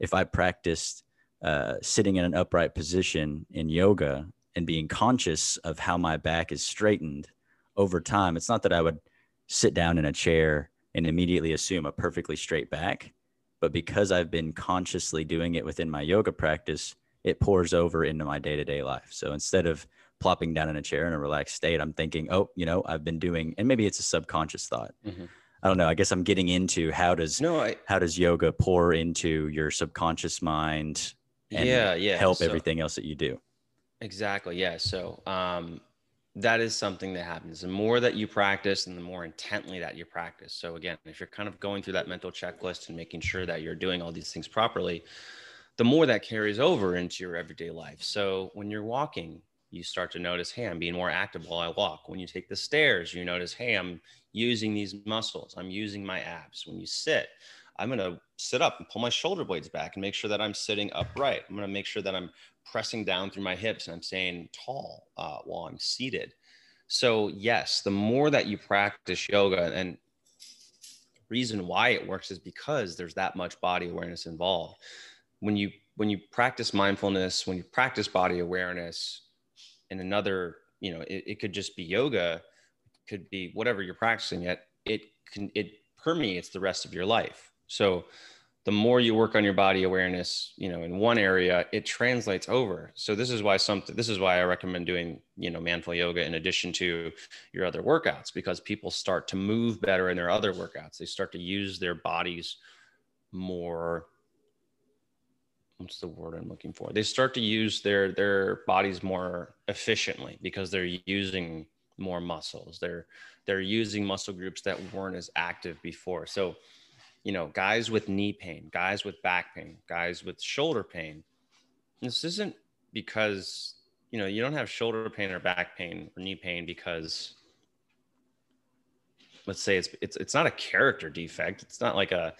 If I practiced uh, sitting in an upright position in yoga and being conscious of how my back is straightened over time it's not that I would sit down in a chair and immediately assume a perfectly straight back. But because I've been consciously doing it within my yoga practice, it pours over into my day to day life. So instead of plopping down in a chair in a relaxed state, I'm thinking, oh, you know, I've been doing, and maybe it's a subconscious thought. Mm-hmm. I don't know. I guess I'm getting into how does no, I, how does yoga pour into your subconscious mind and yeah, yeah. help so, everything else that you do. Exactly. Yeah. So um, that is something that happens. The more that you practice and the more intently that you practice. So again, if you're kind of going through that mental checklist and making sure that you're doing all these things properly, the more that carries over into your everyday life. So when you're walking, you start to notice, hey, I'm being more active while I walk. When you take the stairs, you notice, hey, I'm using these muscles. I'm using my abs. When you sit, I'm going to sit up and pull my shoulder blades back and make sure that I'm sitting upright. I'm going to make sure that I'm pressing down through my hips and I'm staying tall uh, while I'm seated. So, yes, the more that you practice yoga, and reason why it works is because there's that much body awareness involved. When you when you practice mindfulness, when you practice body awareness, and another, you know, it, it could just be yoga, could be whatever you're practicing. Yet it can it permeates the rest of your life. So the more you work on your body awareness, you know, in one area, it translates over. So this is why something this is why I recommend doing, you know, Man Flow yoga in addition to your other workouts because people start to move better in their other workouts. They start to use their bodies more what's the word I'm looking for? They start to use their their bodies more efficiently because they're using more muscles. They're they're using muscle groups that weren't as active before. So you know, guys with knee pain, guys with back pain, guys with shoulder pain. This isn't because, you know, you don't have shoulder pain or back pain or knee pain because let's say it's it's it's not a character defect. It's not like a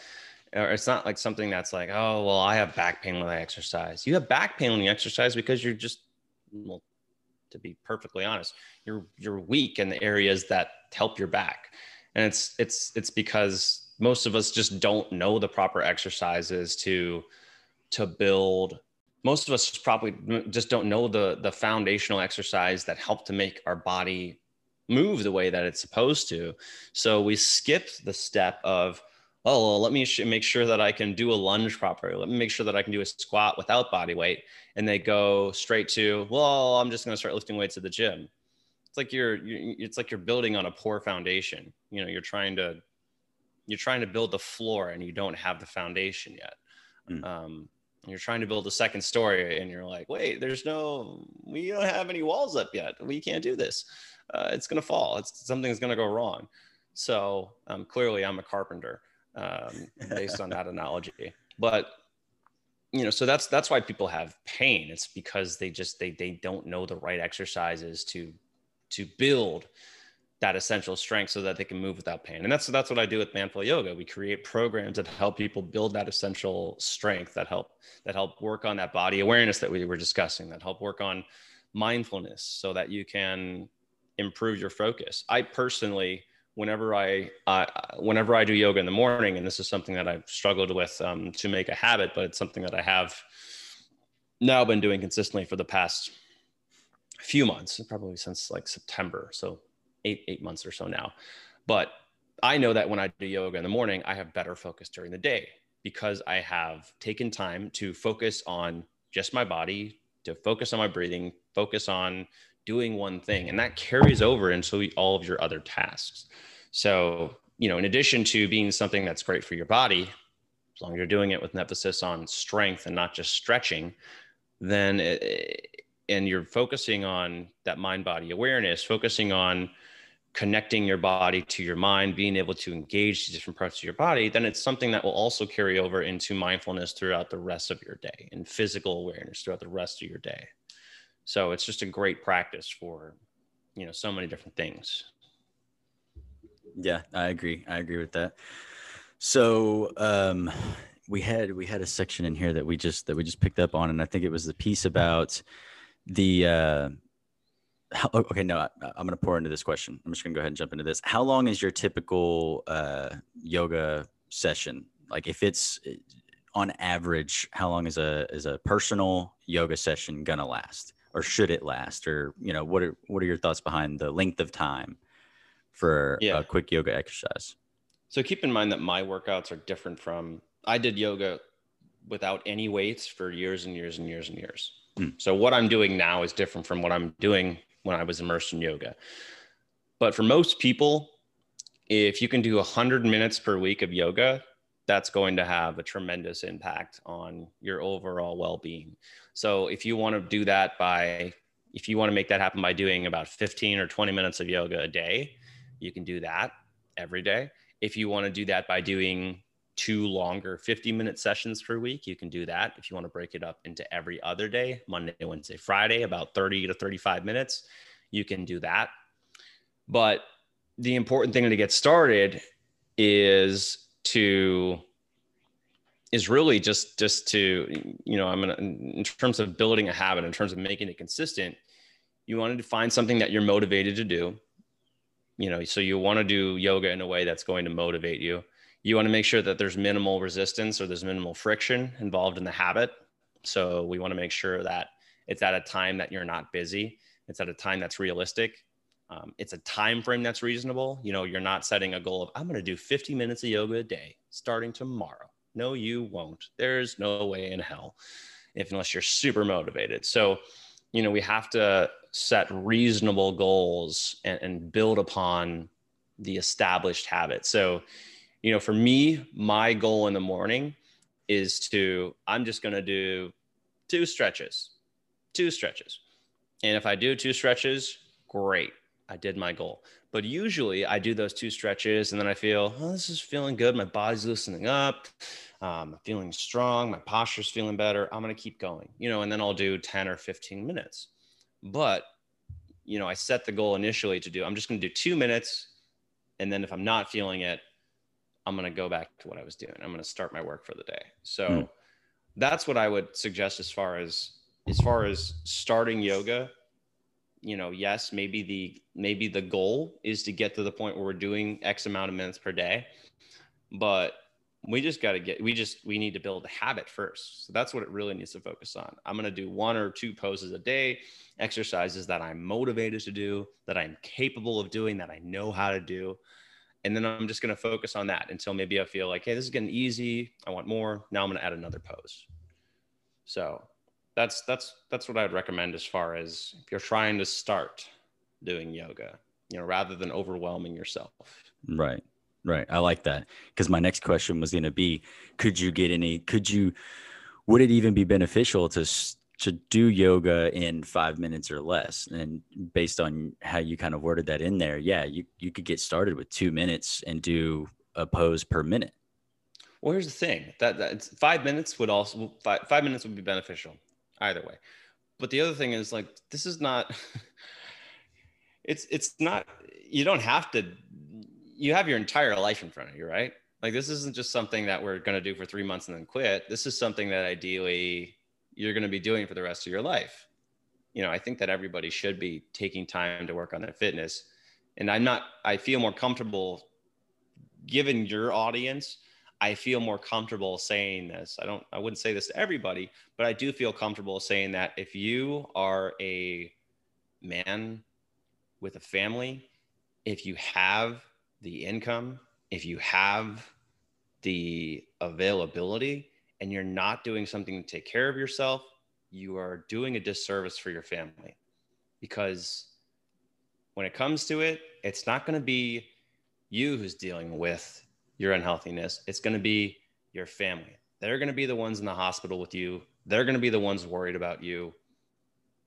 or it's not like something that's like, oh, well, I have back pain when I exercise. You have back pain when you exercise because you're just well, to be perfectly honest, you're you're weak in the areas that help your back. And it's it's it's because most of us just don't know the proper exercises to to build. Most of us probably just don't know the the foundational exercise that help to make our body move the way that it's supposed to. So we skip the step of oh well, let me sh- make sure that i can do a lunge properly. Let me make sure that i can do a squat without body weight. And they go straight to well i'm just going to start lifting weights at the gym. It's like you're, you're it's like you're building on a poor foundation. You know you're trying to you're trying to build the floor and you don't have the foundation yet. Mm. Um, you're trying to build a second story and you're like, wait, there's no, we don't have any walls up yet. We can't do this. Uh, it's going to fall. It's something's going to go wrong. So um, clearly I'm a carpenter um, based on that analogy, but you know, so that's, that's why people have pain. It's because they just, they, they don't know the right exercises to, to build that essential strength so that they can move without pain. And that's that's what I do with Man Flow Yoga. We create programs that help people build that essential strength that help that help work on that body awareness that we were discussing, that help work on mindfulness so that you can improve your focus. I personally whenever I uh, whenever I do yoga in the morning, and this is something that I've struggled with um, to make a habit, but it's something that I have now been doing consistently for the past few months, probably since like September. So eight eight months or so now. But I know that when I do yoga in the morning, I have better focus during the day because I have taken time to focus on just my body, to focus on my breathing, focus on doing one thing, and that carries over into all of your other tasks. So, you know, in addition to being something that's great for your body, as long as you're doing it with an emphasis on strength and not just stretching, then it, and you're focusing on that mind body awareness, focusing on connecting your body to your mind, being able to engage different parts of your body, then it's something that will also carry over into mindfulness throughout the rest of your day and physical awareness throughout the rest of your day. So it's just a great practice for, you know, so many different things. Yeah, I agree. I agree with that. So, um, we had we had a section in here that we just that we just picked up on, and I think it was the piece about the uh, how, okay, no, I, am going to pour into this question. I'm just going to go ahead and jump into this. How long is your typical uh, yoga session? Like, if it's uh, on average, how long is a is a personal yoga session going to last, or should it last, or you know, what are what are your thoughts behind the length of time for Yeah. a quick yoga exercise. So keep in mind that my workouts are different from I did yoga without any weights for years and years and years and years. Hmm. So what I'm doing now is different from what I'm doing when I was immersed in yoga. But for most people, if you can do 100 minutes per week of yoga, that's going to have a tremendous impact on your overall well-being. So if you want to do that by if you want to make that happen by doing about 15 or 20 minutes of yoga a day, you can do that every day. If you want to do that by doing two longer 50 minute sessions per week, you can do that. If you want to break it up into every other day, Monday, Wednesday, Friday, about 30 to 35 minutes, you can do that. But the important thing to get started is to is really just just to you know i'm gonna in terms of building a habit in terms of making it consistent you wanted to find something that you're motivated to do you know so you want to do yoga in a way that's going to motivate you you want to make sure that there's minimal resistance or there's minimal friction involved in the habit. So we want to make sure that it's at a time that you're not busy. It's at a time that's realistic. Um, it's a time frame that's reasonable. You know you're not setting a goal of i'm going to do 50 minutes of yoga a day starting tomorrow. No you won't. There's no way in hell if unless you're super motivated. So you know we have to set reasonable goals and, and build upon the established habit. So you know for me my goal in the morning is to i'm just going to do two stretches two stretches. And if i do two stretches great. I did my goal. But usually i do those two stretches and then i feel oh this is feeling good. My body's loosening up. Um, I'm feeling strong. My posture's feeling better. I'm going to keep going you know and then i'll do 10 or 15 minutes. But you know i set the goal initially to do i'm just going to do two minutes. And then if i'm not feeling it i'm going to go back to what i was doing. I'm going to start my work for the day. So Hmm. that's what i would suggest as far as as far as starting yoga you know yes maybe the maybe the goal is to get to the point where we're doing x amount of minutes per day but we just got to get we just we need to build a habit first. So that's what it really needs to focus on. I'm going to do one or two poses a day exercises that i'm motivated to do that i'm capable of doing that i know how to do and then i'm just going to focus on that until maybe i feel like hey this is getting easy i want more now i'm going to add another pose so that's that's that's what i'd recommend as far as if you're trying to start doing yoga you know rather than overwhelming yourself Right. Right. I like that. Because my next question was going to be could you get any, could you, would it even be beneficial to, to do yoga in five minutes or less? And based on how you kind of worded that in there, yeah, you, you could get started with two minutes and do a pose per minute. Well, here's the thing that, five minutes would also five, five minutes would be beneficial either way. But the other thing is like this is not. it's it's not. You don't have to. You have your entire life in front of you, right? Like this isn't just something that we're going to do for three months and then quit. This is something that ideally you're going to be doing for the rest of your life. You know, I think that everybody should be taking time to work on their fitness, and I'm not. I feel more comfortable given your audience I feel more comfortable saying this. I don't I wouldn't say this to everybody, but I do feel comfortable saying that if you are a man with a family, if you have the income, if you have the availability and you're not doing something to take care of yourself, you are doing a disservice for your family. Because when it comes to it, it's not going to be you who's dealing with your unhealthiness. It's going to be your family. They're going to be the ones in the hospital with you. They're going to be the ones worried about you.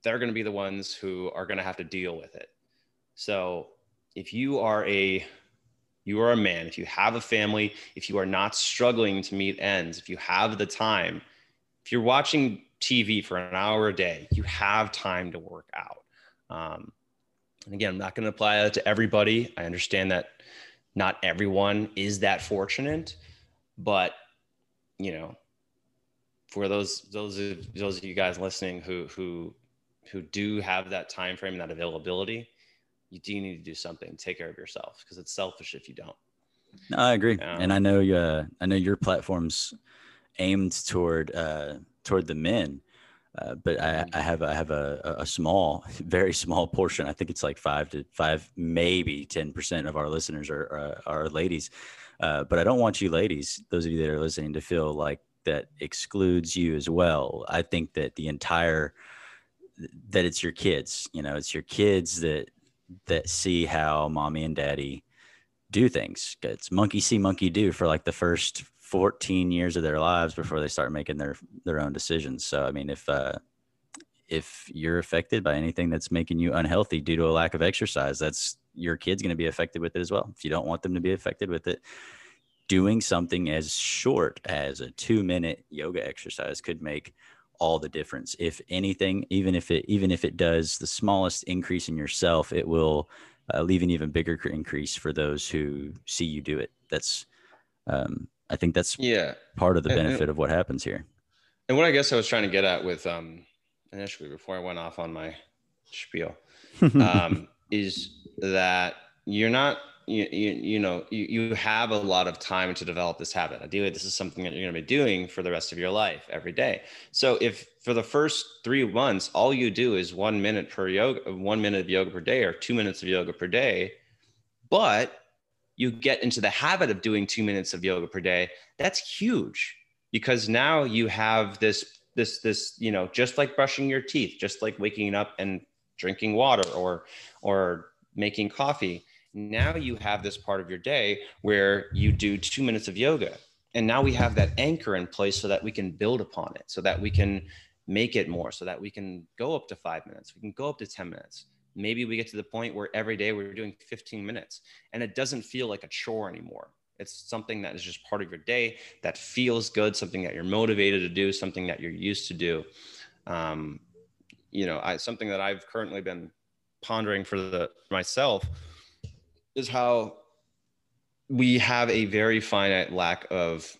They're going to be the ones who are going to have to deal with it. So, if you are a you are a man, if you have a family, if you are not struggling to meet ends, if you have the time, if you're watching TV for an hour a day, you have time to work out. Um, and again, I'm not going to apply that to everybody. I understand that not everyone is that fortunate, but you know, for those those of those of you guys listening who who who do have that time frame that availability, you do need to do something take care of yourself because it's selfish if you don't. No, I agree, Yeah. and I know uh, I know your platform's aimed toward uh, toward the men. Uh, but I, I, have I have a, a small, very small portion. I think it's like five to five, maybe ten percent of our listeners are are, are ladies. Uh, but I don't want you ladies, those of you that are listening, to feel like that excludes you as well. I think that the entire that it's your kids. You know, it's your kids that that see how mommy and daddy do things. It's monkey see, monkey do for like the first 14 years of their lives before they start making their their own decisions. So I mean, if uh, if you're affected by anything that's making you unhealthy due to a lack of exercise, that's your kid's going to be affected with it as well. If you don't want them to be affected with it, doing something as short as a two minute yoga exercise could make all the difference. If anything even if it even if it does the smallest increase in yourself it will uh, leave an even bigger increase for those who see you do it. That's um, i think that's yeah. part of the benefit and, of what happens here. And what i guess i was trying to get at with um initially before i went off on my spiel um, is that you're not you, you, you know you, you have a lot of time to develop this habit. Ideally this is something that you're going to be doing for the rest of your life every day. So if for the first three months all you do is one minute per yoga one minute of yoga per day or two minutes of yoga per day but you get into the habit of doing two minutes of yoga per day that's huge because now you have this this this you know just like brushing your teeth just like waking up and drinking water or or making coffee now you have this part of your day where you do two minutes of yoga. And now we have that anchor in place so that we can build upon it, so that we can make it more, so that we can go up to five minutes, we can go up to 10 minutes. Maybe we get to the point where every day we're doing 15 minutes and it doesn't feel like a chore anymore. It's something that is just part of your day that feels good, something that you're motivated to do, something that you're used to do. Um, you know, I, something that I've currently been pondering for the myself is how we have a very finite lack of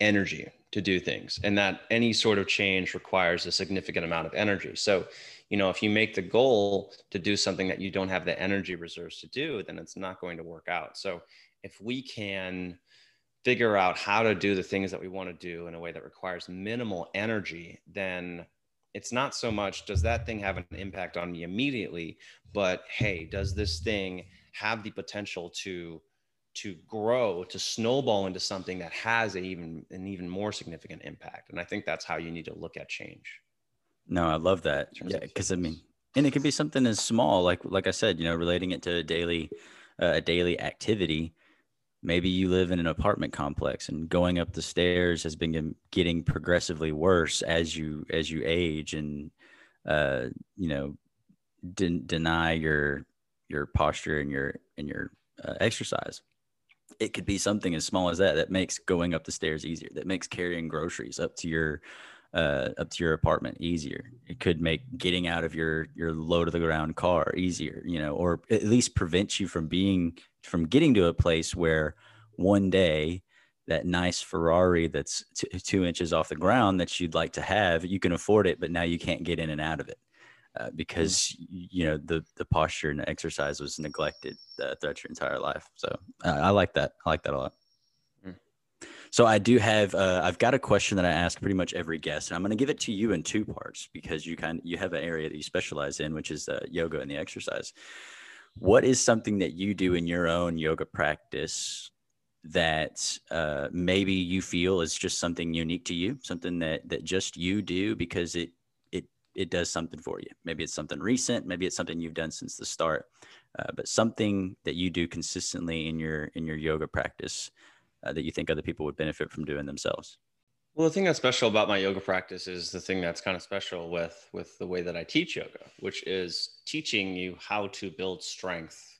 energy to do things and that any sort of change requires a significant amount of energy. So you know if you make the goal to do something that you don't have the energy reserves to do then it's not going to work out. So if we can figure out how to do the things that we want to do in a way that requires minimal energy then it's not so much does that thing have an impact on me immediately but hey does this thing have the potential to to grow to snowball into something that has a even an even more significant impact. And i think that's how you need to look at change. No i love that. Yeah because i mean and it can be something as small like like i said you know relating it to a daily uh, a daily activity. Maybe you live in an apartment complex and going up the stairs has been getting progressively worse as you as you age and uh you know de- deny your your posture and your and your uh, exercise. It could be something as small as that that makes going up the stairs easier that makes carrying groceries up to your uh, up to your apartment easier. It could make getting out of your your low to the ground car easier you know or at least prevent you from being from getting to a place where one day that nice ferrari that's t- two inches off the ground that you'd like to have you can afford it but now you can't get in and out of it uh, because you know the the posture and the exercise was neglected uh, throughout your entire life. So uh, I like that. I like that a lot. Mm. So I do have uh, I've got a question that I ask pretty much every guest, and I'm going to give it to you in two parts because you kind of, you have an area that you specialize in, which is uh, yoga and the exercise. What is something that you do in your own yoga practice that uh, maybe you feel is just something unique to you, something that that just you do because it it does something for you. Maybe it's something recent, maybe it's something you've done since the start, uh, but something that you do consistently in your in your yoga practice uh, that you think other people would benefit from doing themselves. Well, the thing that's special about my yoga practice is the thing that's kind of special with with the way that I teach yoga, which is teaching you how to build strength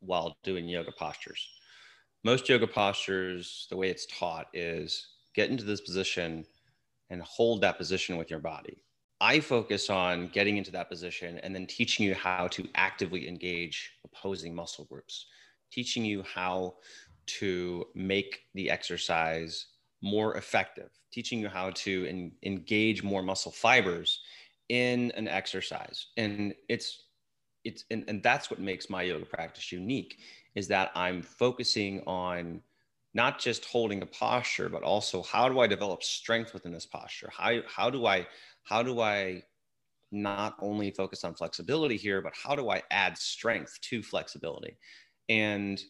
while doing yoga postures. Most yoga postures, the way it's taught is get into this position and hold that position with your body I focus on getting into that position and then teaching you how to actively engage opposing muscle groups, teaching you how to make the exercise more effective, teaching you how to engage more muscle fibers in an exercise. And it's it's and, and that's what makes my yoga practice unique is that I'm focusing on not just holding a posture, but also how do I develop strength within this posture? How, how do I how do I not only focus on flexibility here, but how do I add strength to flexibility? And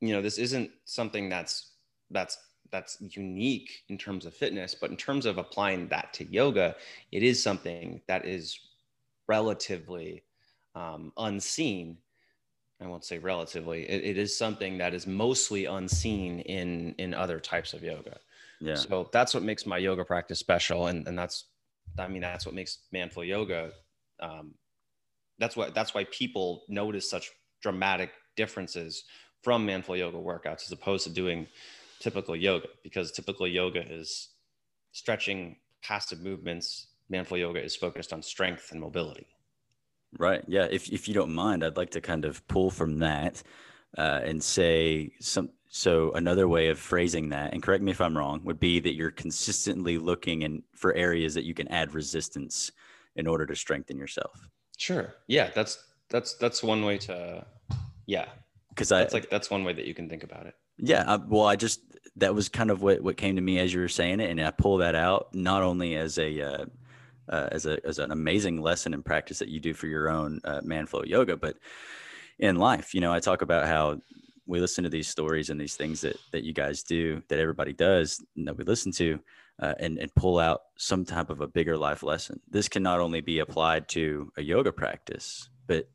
you know, this isn't something that's that's that's unique in terms of fitness, but in terms of applying that to yoga, it is something that is relatively um, unseen. I won't say relatively. It, it is something that is mostly unseen in in other types of yoga. Yeah. So that's what makes my yoga practice special, and and that's, I mean, that's what makes Man Flow Yoga. Um, that's what that's why people notice such dramatic differences from Man Flow Yoga workouts as opposed to doing typical yoga because typical yoga is stretching passive movements. Man Flow yoga is focused on strength and mobility. Right. Yeah. If, if you don't mind i'd like to kind of pull from that uh, and say some so another way of phrasing that and correct me if i'm wrong would be that you're consistently looking in for areas that you can add resistance in order to strengthen yourself. Sure. Yeah that's that's that's one way to yeah. Because I that's like that's one way that you can think about it. Yeah, I, well, I just that was kind of what what came to me as you were saying it, and I pull that out not only as a uh, uh, as a as an amazing lesson in practice that you do for your own uh, Man Flow yoga, but in life, you know, I talk about how we listen to these stories and these things that that you guys do, that everybody does, that we listen to, uh, and and pull out some type of a bigger life lesson. This can not only be applied to a yoga practice, but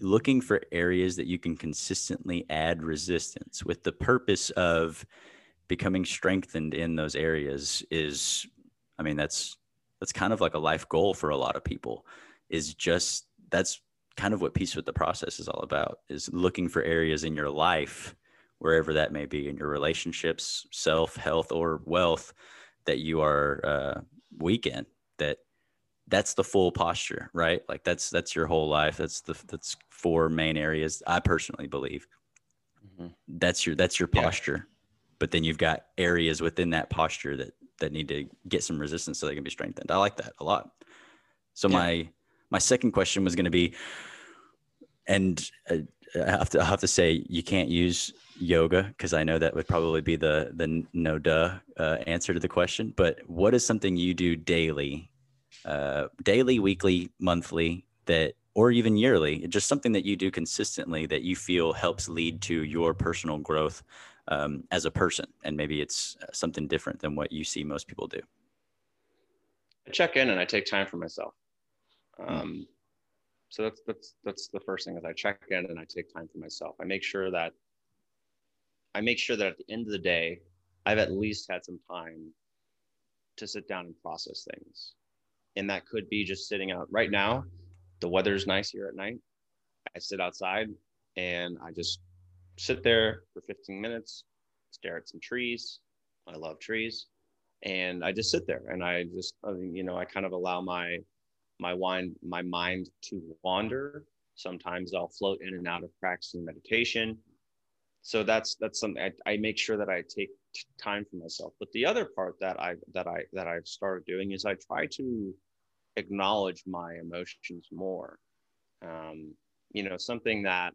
looking for areas that you can consistently add resistance with the purpose of becoming strengthened in those areas is i mean that's that's kind of like a life goal for a lot of people is just that's kind of what peace with the process is all about is looking for areas in your life wherever that may be in your relationships self health or wealth that you are uh, weak in that that's the full posture right like that's that's your whole life that's the that's four main areas i personally believe mm-hmm. that's your that's your posture yeah. but then you've got areas within that posture that that need to get some resistance so they can be strengthened i like that a lot so yeah. my my second question was going to be and uh, I have to I have to say you can't use yoga because I know that would probably be the the no duh uh, answer to the question. But what is something you do daily uh, daily, weekly, monthly, that or even yearly, just something that you do consistently that you feel helps lead to your personal growth um, as a person, and maybe it's uh, something different than what you see most people do. I check in and I take time for myself. Hmm. Um. So that's that's that's the first thing is I check in and I take time for myself. I make sure that I make sure that at the end of the day, I've at least had some time to sit down and process things and that could be just sitting out right now the weather's nice here at night i sit outside and i just sit there for 15 minutes stare at some trees i love trees and i just sit there and i just you know i kind of allow my my mind my mind to wander. Sometimes i'll float in and out of practicing meditation. So that's that's something I, I make sure that i take time for myself. But the other part that i that i that i've started doing is i try to acknowledge my emotions more. Um, you know, something that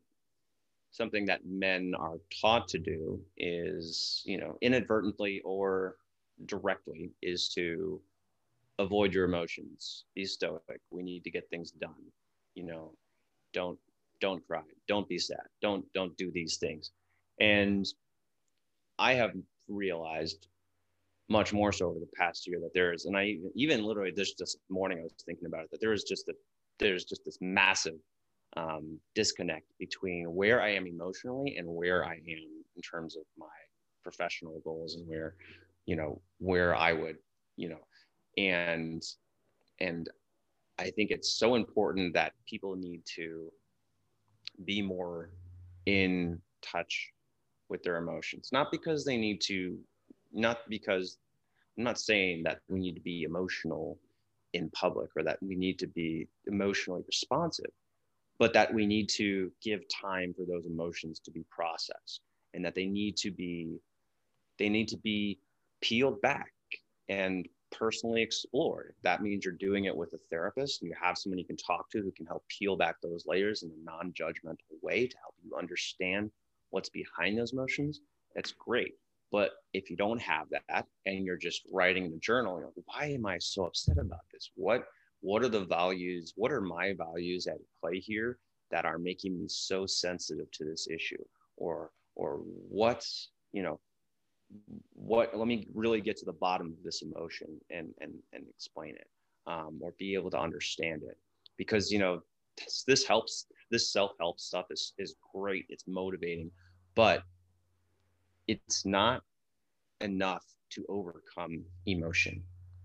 something that men are taught to do is, you know, inadvertently or directly is to avoid your emotions. Be stoic. We need to get things done. You know, don't don't cry. Don't be sad. Don't don't do these things. And I have realized much more so over the past year that there is, and I even literally this this morning I was thinking about it that there is just a there's just this massive um, disconnect between where I am emotionally and where I am in terms of my professional goals and where you know where I would you know and and I think it's so important that people need to be more in touch with their emotions. Not because they need to not because I'm not saying that we need to be emotional in public or that we need to be emotionally responsive, but that we need to give time for those emotions to be processed and that they need to be they need to be peeled back and personally explored. That means you're doing it with a therapist and you have someone you can talk to who can help peel back those layers in a non-judgmental way to help you understand what's behind those emotions. That's great But if you don't have that and you're just writing in the journal, you're like, why am I so upset about this? What what are the values? What are my values at play here that are making me so sensitive to this issue? Or or what's, you know, what let me really get to the bottom of this emotion and and and explain it um, or be able to understand it because you know this, this helps this self-help stuff is is great it's motivating but it's not enough to overcome emotion.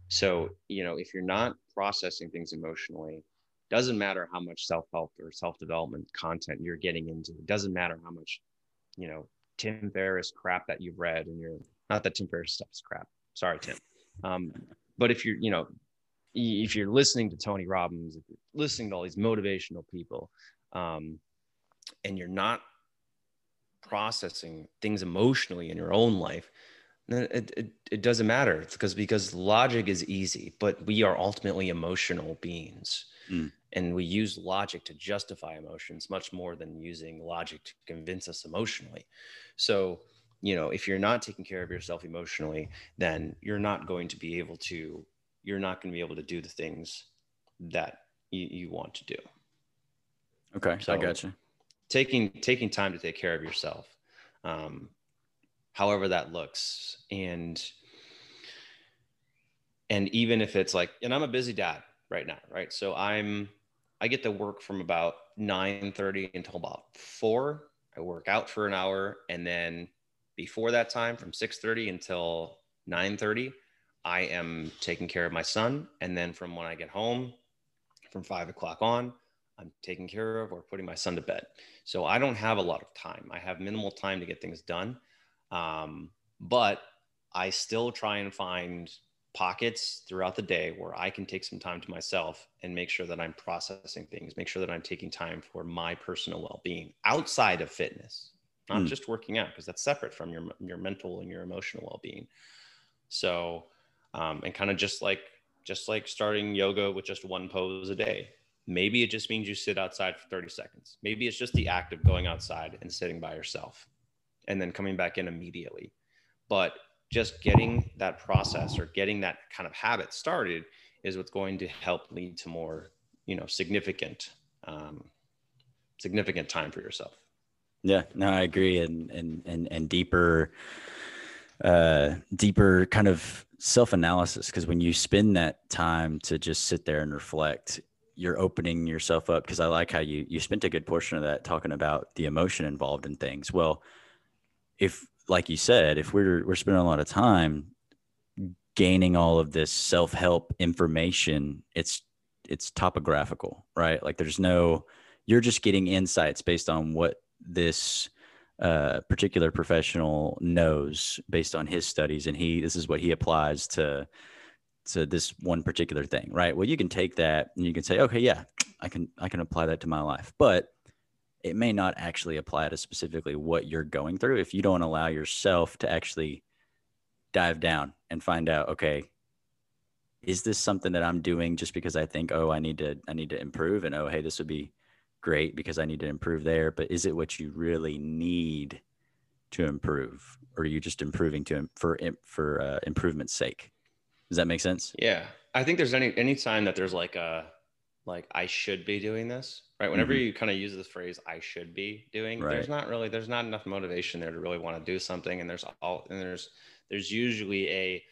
So, you know, if you're not processing things emotionally, doesn't matter how much self-help or self-development content you're getting into. It doesn't matter how much, you know, Tim Ferriss crap that you've read and you're not that Tim Ferriss stuff is crap. Sorry, Tim. Um, but if you're, you know, if you're listening to Tony Robbins, if you're listening to all these motivational people, um, and you're not processing things emotionally in your own life, then it, it, it doesn't matter. It's because because logic is easy, but we are ultimately emotional beings. Mm. And we use logic to justify emotions much more than using logic to convince us emotionally. So, you know, if you're not taking care of yourself emotionally, then you're not going to be able to, you're not going to be able to do the things that you, you want to do. Okay. So, I got you taking taking time to take care of yourself um, however that looks and and even if it's like and i'm a busy dad right now right so i'm i get to work from about 9 30 until about 4 i work out for an hour and then before that time from 6 30 until 9 30 i am taking care of my son and then from when i get home from 5 o'clock on I'm taking care of or putting my son to bed. So I don't have a lot of time. I have minimal time to get things done. Um, but I still try and find pockets throughout the day where I can take some time to myself and make sure that I'm processing things, make sure that I'm taking time for my personal well being outside of fitness, not mm. just working out, because that's separate from your, your mental and your emotional well being. So, um, and kind of just like, just like starting yoga with just one pose a day Maybe it just means you sit outside for 30 seconds. Maybe it's just the act of going outside and sitting by yourself and then coming back in immediately. But just getting that process or getting that kind of habit started is what's going to help lead to more, you know, significant, um, significant time for yourself. Yeah, no, I agree. And, and, and, and deeper, uh, deeper kind of self analysis. Cause when you spend that time to just sit there and reflect, you're opening yourself up because I like how you you spent a good portion of that talking about the emotion involved in things. Well, if like you said, if we're we're spending a lot of time gaining all of this self-help information, it's it's topographical, right? Like there's no you're just getting insights based on what this uh, particular professional knows based on his studies and he this is what he applies to to this one particular thing, right? Well, you can take that and you can say, okay, yeah, I can I can apply that to my life, but it may not actually apply to specifically what you're going through if you don't allow yourself to actually dive down and find out, okay, is this something that I'm doing just because I think, oh, I need to I need to improve and oh, hey, this would be great because I need to improve there, but is it what you really need to improve or are you just improving to for for uh, improvement's sake? Does that make sense? Yeah. I think there's any any time that there's like a like I should be doing this, right? Whenever mm-hmm. you kind of use this phrase I should be doing, right. there's not really there's not enough motivation there to really want to do something and there's all and there's there's usually a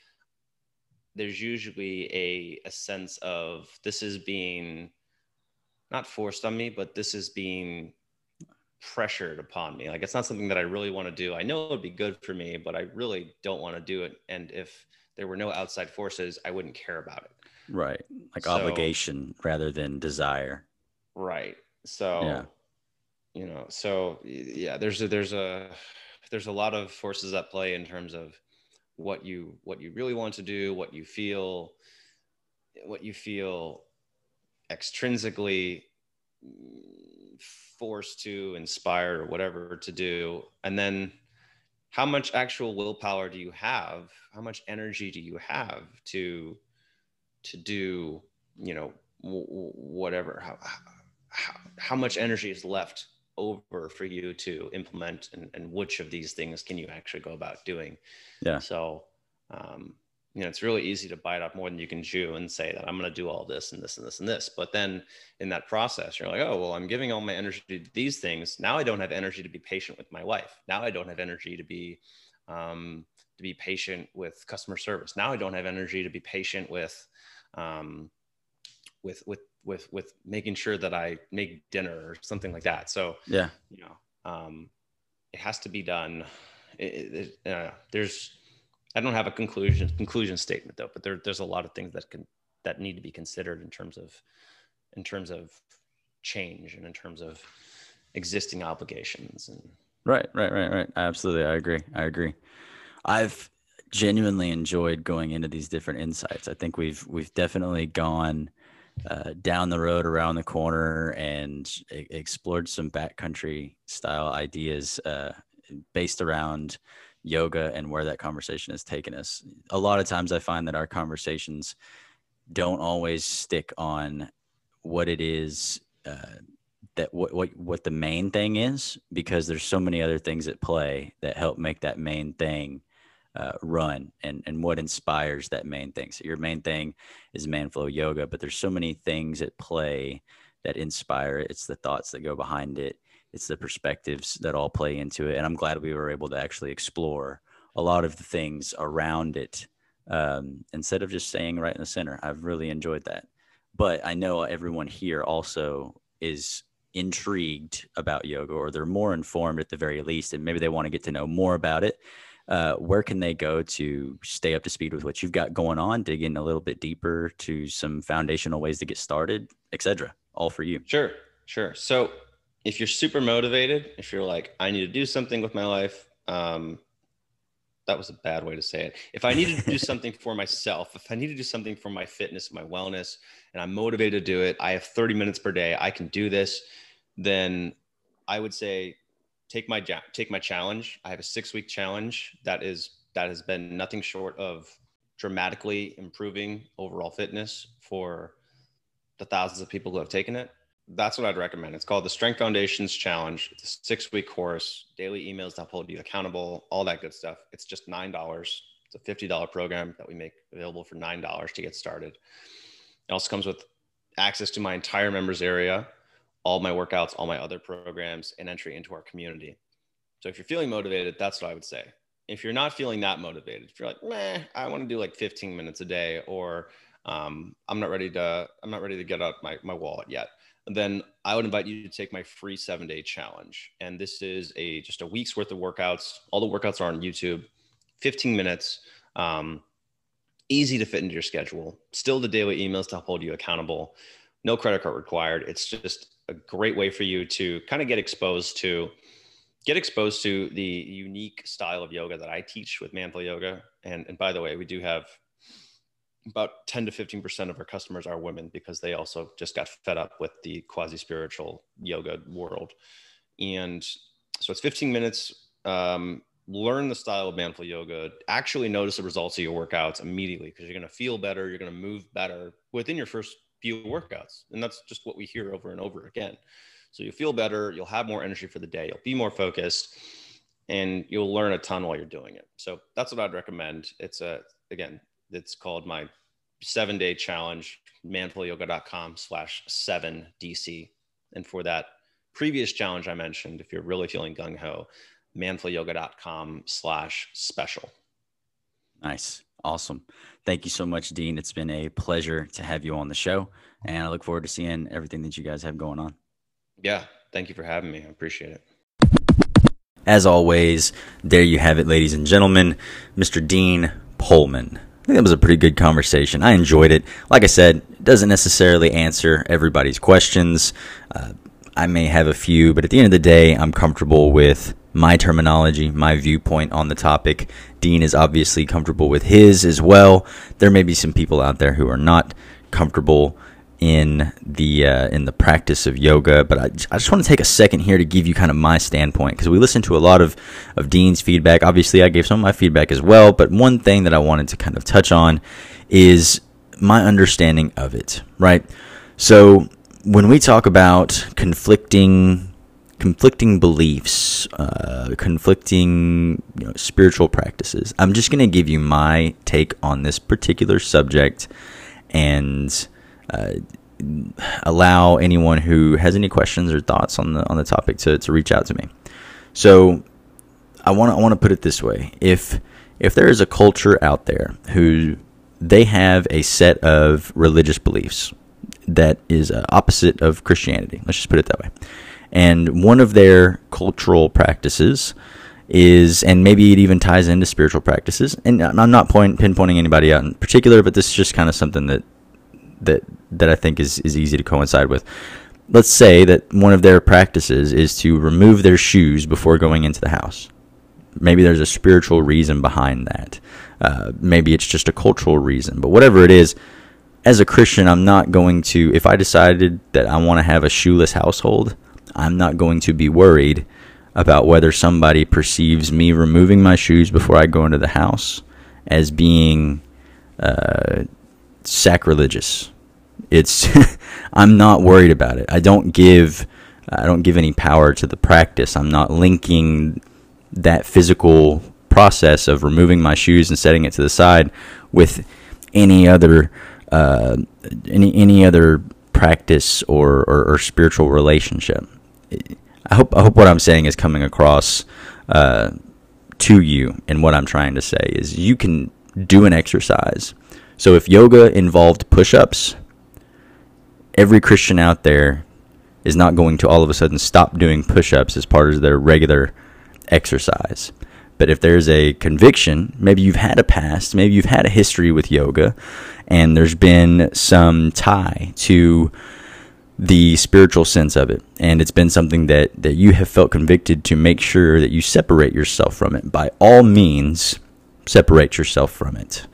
there's usually a a sense of this is being not forced on me, but this is being pressured upon me. Like it's not something that I really want to do. I know it would be good for me, but I really don't want to do it. And if there were no outside forces, I wouldn't care about it. Right. Like so, obligation rather than desire. Right. So, yeah. you know, so yeah, there's a, there's a, there's a lot of forces at play in terms of what you, what you really want to do, what you feel, what you feel extrinsically forced to inspire or whatever to do. And then how much actual willpower do you have how much energy do you have to to do you know w- whatever how, how how much energy is left over for you to implement and, and which of these things can you actually go about doing? Yeah. so um, you know it's really easy to bite off more than you can chew and say that i'm going to do all this and this and this and this. But then in that process you're like oh well i'm giving all my energy to these things. Now i don't have energy to be patient with my wife. Now i don't have energy to be um, to be patient with customer service. Now i don't have energy to be patient with um, with with with with making sure that I make dinner or something like that. So Yeah. you know, um, it has to be done. It, it, uh, there's, I don't have a conclusion conclusion statement though, but there, there's a lot of things that can that need to be considered in terms of in terms of change and in terms of existing obligations and Right, right, right, right. Absolutely. I agree. I agree. I've genuinely enjoyed going into these different insights. I think we've we've definitely gone uh, down the road around the corner and e- explored some backcountry style ideas uh, based around yoga and where that conversation has taken us. A lot of times I find that our conversations don't always stick on what it is uh, that what, what what the main thing is because there's so many other things at play that help make that main thing uh, run and and what inspires that main thing. So your main thing is Man Flow yoga but there's so many things at play that inspire it. It's the thoughts that go behind it. It's the perspectives that all play into it. And i'm glad we were able to actually explore a lot of the things around it um, instead of just staying right in the center. I've really enjoyed that. But i know everyone here also is intrigued about yoga or they're more informed at the very least and maybe they want to get to know more about it uh, where can they go to stay up to speed with what you've got going on dig in a little bit deeper to some foundational ways to get started etc all for you Sure, sure. So if you're super motivated, if you're like, I need to do something with my life, um, that was a bad way to say it. If I needed to do something for myself, if I need to do something for my fitness, my wellness, and I'm motivated to do it, I have 30 minutes per day, I can do this, then I would say take my ja- take my challenge. I have a six week challenge that is that has been nothing short of dramatically improving overall fitness for the thousands of people who have taken it. That's what I'd recommend. It's called the Strength Foundations Challenge. It's a six week course, daily emails to hold you accountable, all that good stuff. It's just $9. It's a $50 program that we make available for $9 to get started. It also comes with access to my entire members area, all my workouts, all my other programs, and entry into our community. So if you're feeling motivated, that's what I would say. If you're not feeling that motivated, if you're like, meh, I want to do like 15 minutes a day, or um, I'm not ready to, I'm not ready to get out my, my wallet yet then I would invite you to take my free seven day challenge. And this is a just a week's worth of workouts. All the workouts are on YouTube, 15 minutes, um, easy to fit into your schedule. Still the daily emails to hold you accountable. No credit card required. It's just a great way for you to kind of get exposed to get exposed to the unique style of yoga that I teach with Man Flow Yoga. And, and by the way, we do have about 10 to 15% of our customers are women because they also just got fed up with the quasi spiritual yoga world. And so it's 15 minutes. Um, learn the style of Man Flow yoga, actually notice the results of your workouts immediately because you're going to feel better. You're going to move better within your first few workouts. And that's just what we hear over and over again. So you'll feel better. You'll have more energy for the day. You'll be more focused and you'll learn a ton while you're doing it. So that's what I'd recommend. It's a, again, it's called my seven day challenge, manflowyoga.com slash seven DC. And for that previous challenge I mentioned, if you're really feeling gung ho, manflowyoga.com slash special. Nice. Awesome. Thank you so much, Dean. It's been a pleasure to have you on the show. And I look forward to seeing everything that you guys have going on. Yeah. Thank you for having me. I appreciate it. As always, there you have it, ladies and gentlemen, Mr. Dean Pohlman. I think that was a pretty good conversation. I enjoyed it. Like I said, it doesn't necessarily answer everybody's questions. Uh, I may have a few, but at the end of the day, I'm comfortable with my terminology, my viewpoint on the topic. Dean is obviously comfortable with his as well. There may be some people out there who are not comfortable in the uh, in the practice of yoga, but I, I just want to take a second here to give you kind of my standpoint because we listened to a lot of of Dean's feedback. Obviously, I gave some of my feedback as well, but one thing that I wanted to kind of touch on is my understanding of it. Right, so when we talk about conflicting conflicting beliefs, uh, conflicting you know, spiritual practices. I'm just going to give you my take on this particular subject and uh, allow anyone who has any questions or thoughts on the on the topic to, to reach out to me. So I want to I want to put it this way: if if there is a culture out there who they have a set of religious beliefs that is uh, opposite of Christianity, let's just put it that way, and one of their cultural practices is, and maybe it even ties into spiritual practices. And I'm not point, pinpointing anybody out in particular, but this is just kind of something that that that I think is is easy to coincide with. Let's say that one of their practices is to remove their shoes before going into the house. Maybe there's a spiritual reason behind that. Uh, maybe it's just a cultural reason, but whatever it is, as a Christian, I'm not going to, if I decided that I want to have a shoeless household, I'm not going to be worried about whether somebody perceives me removing my shoes before I go into the house as being uh, sacrilegious. It's I'm not worried about it. I don't give I don't give any power to the practice. I'm not linking that physical process of removing my shoes and setting it to the side with any other uh, any any other practice or, or, or, spiritual relationship. I hope I hope what I'm saying is coming across uh, to you, and what I'm trying to say is you can do an exercise. So if yoga involved push-ups, every Christian out there is not going to all of a sudden stop doing push-ups as part of their regular exercise. But if there's a conviction, maybe you've had a past, maybe you've had a history with yoga, and there's been some tie to the spiritual sense of it. And it's been something that, that you have felt convicted to make sure that you separate yourself from it. By all means, separate yourself from it.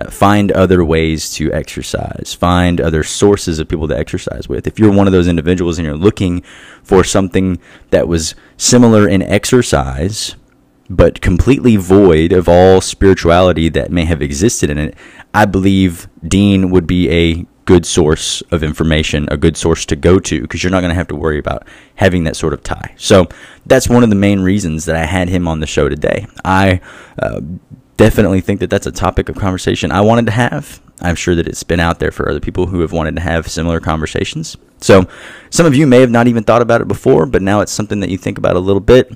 Uh, find other ways to exercise. Find other sources of people to exercise with. If you're one of those individuals and you're looking for something that was similar in exercise, but completely void of all spirituality that may have existed in it, I believe Dean would be a good source of information, a good source to go to, because you're not going to have to worry about having that sort of tie. So that's one of the main reasons that I had him on the show today. I uh, definitely think that that's a topic of conversation I wanted to have. I'm sure that it's been out there for other people who have wanted to have similar conversations. So some of you may have not even thought about it before, but now it's something that you think about a little bit.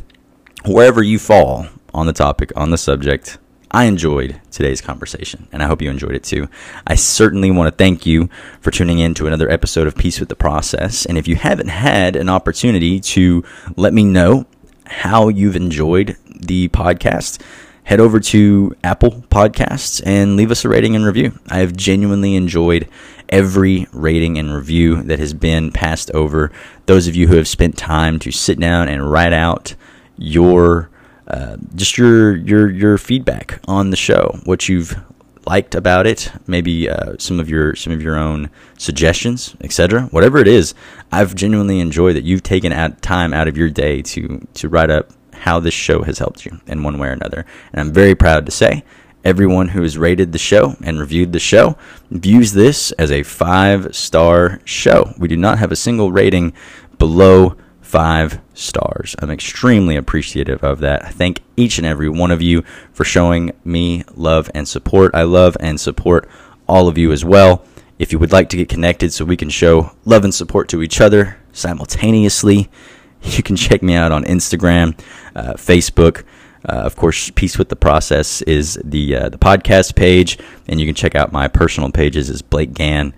Wherever you fall on the topic, on the subject, I enjoyed today's conversation, and I hope you enjoyed it too. I certainly want to thank you for tuning in to another episode of Peace with the Process. And if you haven't had an opportunity to let me know how you've enjoyed the podcast, head over to Apple Podcasts and leave us a rating and review. I have genuinely enjoyed every rating and review that has been passed over. Those of you who have spent time to sit down and write out your uh, just your your your feedback on the show, what you've liked about it, maybe uh, some of your some of your own suggestions, etc. Whatever it is, I've genuinely enjoyed that you've taken out time out of your day to to write up how this show has helped you in one way or another. And I'm very proud to say everyone who has rated the show and reviewed the show views this as a five star show. We do not have a single rating below five stars. I'm extremely appreciative of that. I thank each and every one of you for showing me love and support. I love and support all of you as well. If you would like to get connected so we can show love and support to each other simultaneously, you can check me out on Instagram, uh, Facebook. Uh, of course, Peace with the Process is the uh, the podcast page, and you can check out my personal pages as Blake Gann,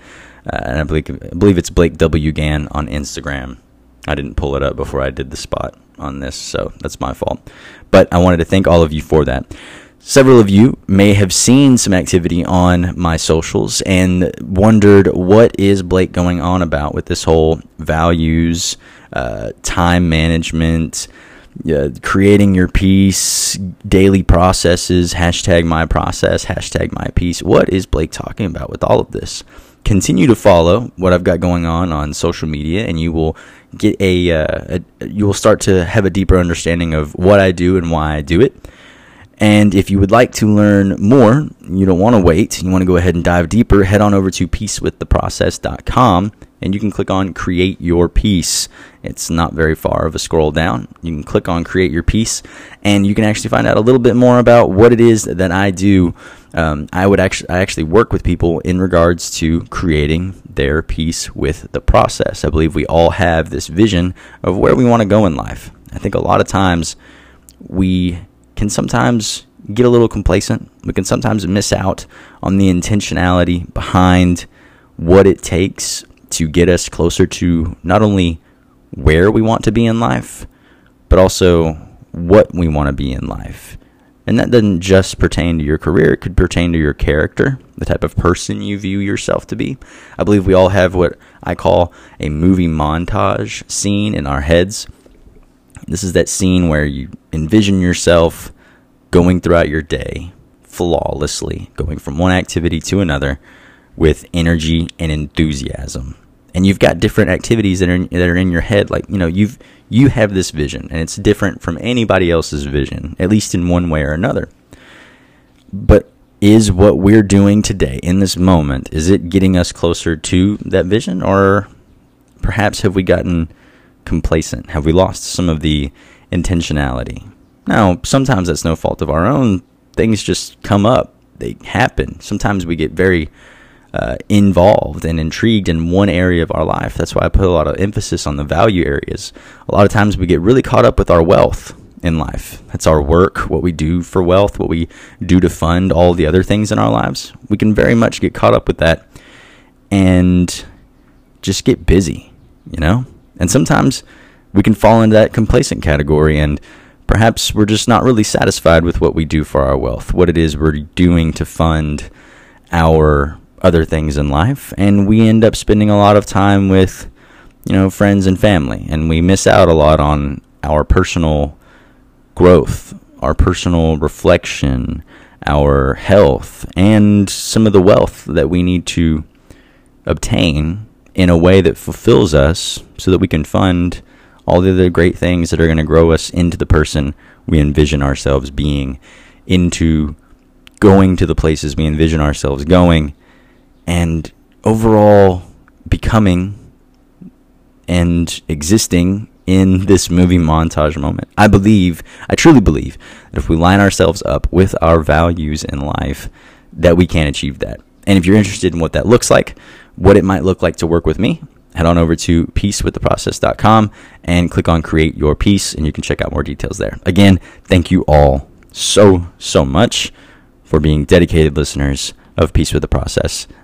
uh, and I believe I believe it's Blake W Gann on Instagram. I didn't pull it up before I did the spot on this, so that's my fault. But I wanted to thank all of you for that. Several of you may have seen some activity on my socials and wondered what is Blake going on about with this whole values, uh, time management, uh, creating your peace, daily processes, hashtag my process, hashtag my peace. What is Blake talking about with all of this? Continue to follow what I've got going on on social media, and you will get a, uh, a you will start to have a deeper understanding of what I do and why I do it. And if you would like to learn more, you don't want to wait, you want to go ahead and dive deeper, head on over to peacewiththeprocess.com and you can click on create your peace. It's not very far of a scroll down. You can click on create your peace and you can actually find out a little bit more about what it is that I do. Um, I would actually I actually work with people in regards to creating their peace with the process. I believe we all have this vision of where we want to go in life. I think a lot of times we can sometimes get a little complacent. We can sometimes miss out on the intentionality behind what it takes to get us closer to not only where we want to be in life, but also what we want to be in life. And that doesn't just pertain to your career, it could pertain to your character, the type of person you view yourself to be. I believe we all have what I call a movie montage scene in our heads. This is that scene where you envision yourself going throughout your day flawlessly, going from one activity to another with energy and enthusiasm. And you've got different activities that are in, that are in your head like, you know, you've you have this vision and it's different from anybody else's vision, at least in one way or another. But is what we're doing today in this moment is it getting us closer to that vision or perhaps have we gotten complacent? Have we lost some of the intentionality? Now, sometimes that's no fault of our own. Things just come up, they happen. Sometimes we get very uh, involved and intrigued in one area of our life. That's why I put a lot of emphasis on the value areas. A lot of times we get really caught up with our wealth in life. That's our work, what we do for wealth, what we do to fund all the other things in our lives. We can very much get caught up with that and just get busy, you know? And sometimes we can fall into that complacent category and perhaps we're just not really satisfied with what we do for our wealth, what it is we're doing to fund our other things in life, and we end up spending a lot of time with, you know, friends and family, and we miss out a lot on our personal growth, our personal reflection, our health, and some of the wealth that we need to obtain in a way that fulfills us so that we can fund all the other great things that are going to grow us into the person we envision ourselves being, into going to the places we envision ourselves going, and overall becoming and existing in this movie montage moment. I believe, I truly believe, that if we line ourselves up with our values in life, that we can achieve that. And if you're interested in what that looks like, what it might look like to work with me, head on over to peacewiththeprocess.com and click on create your peace and you can check out more details there. Again, thank you all so, so much for being dedicated listeners of Peace with the Process,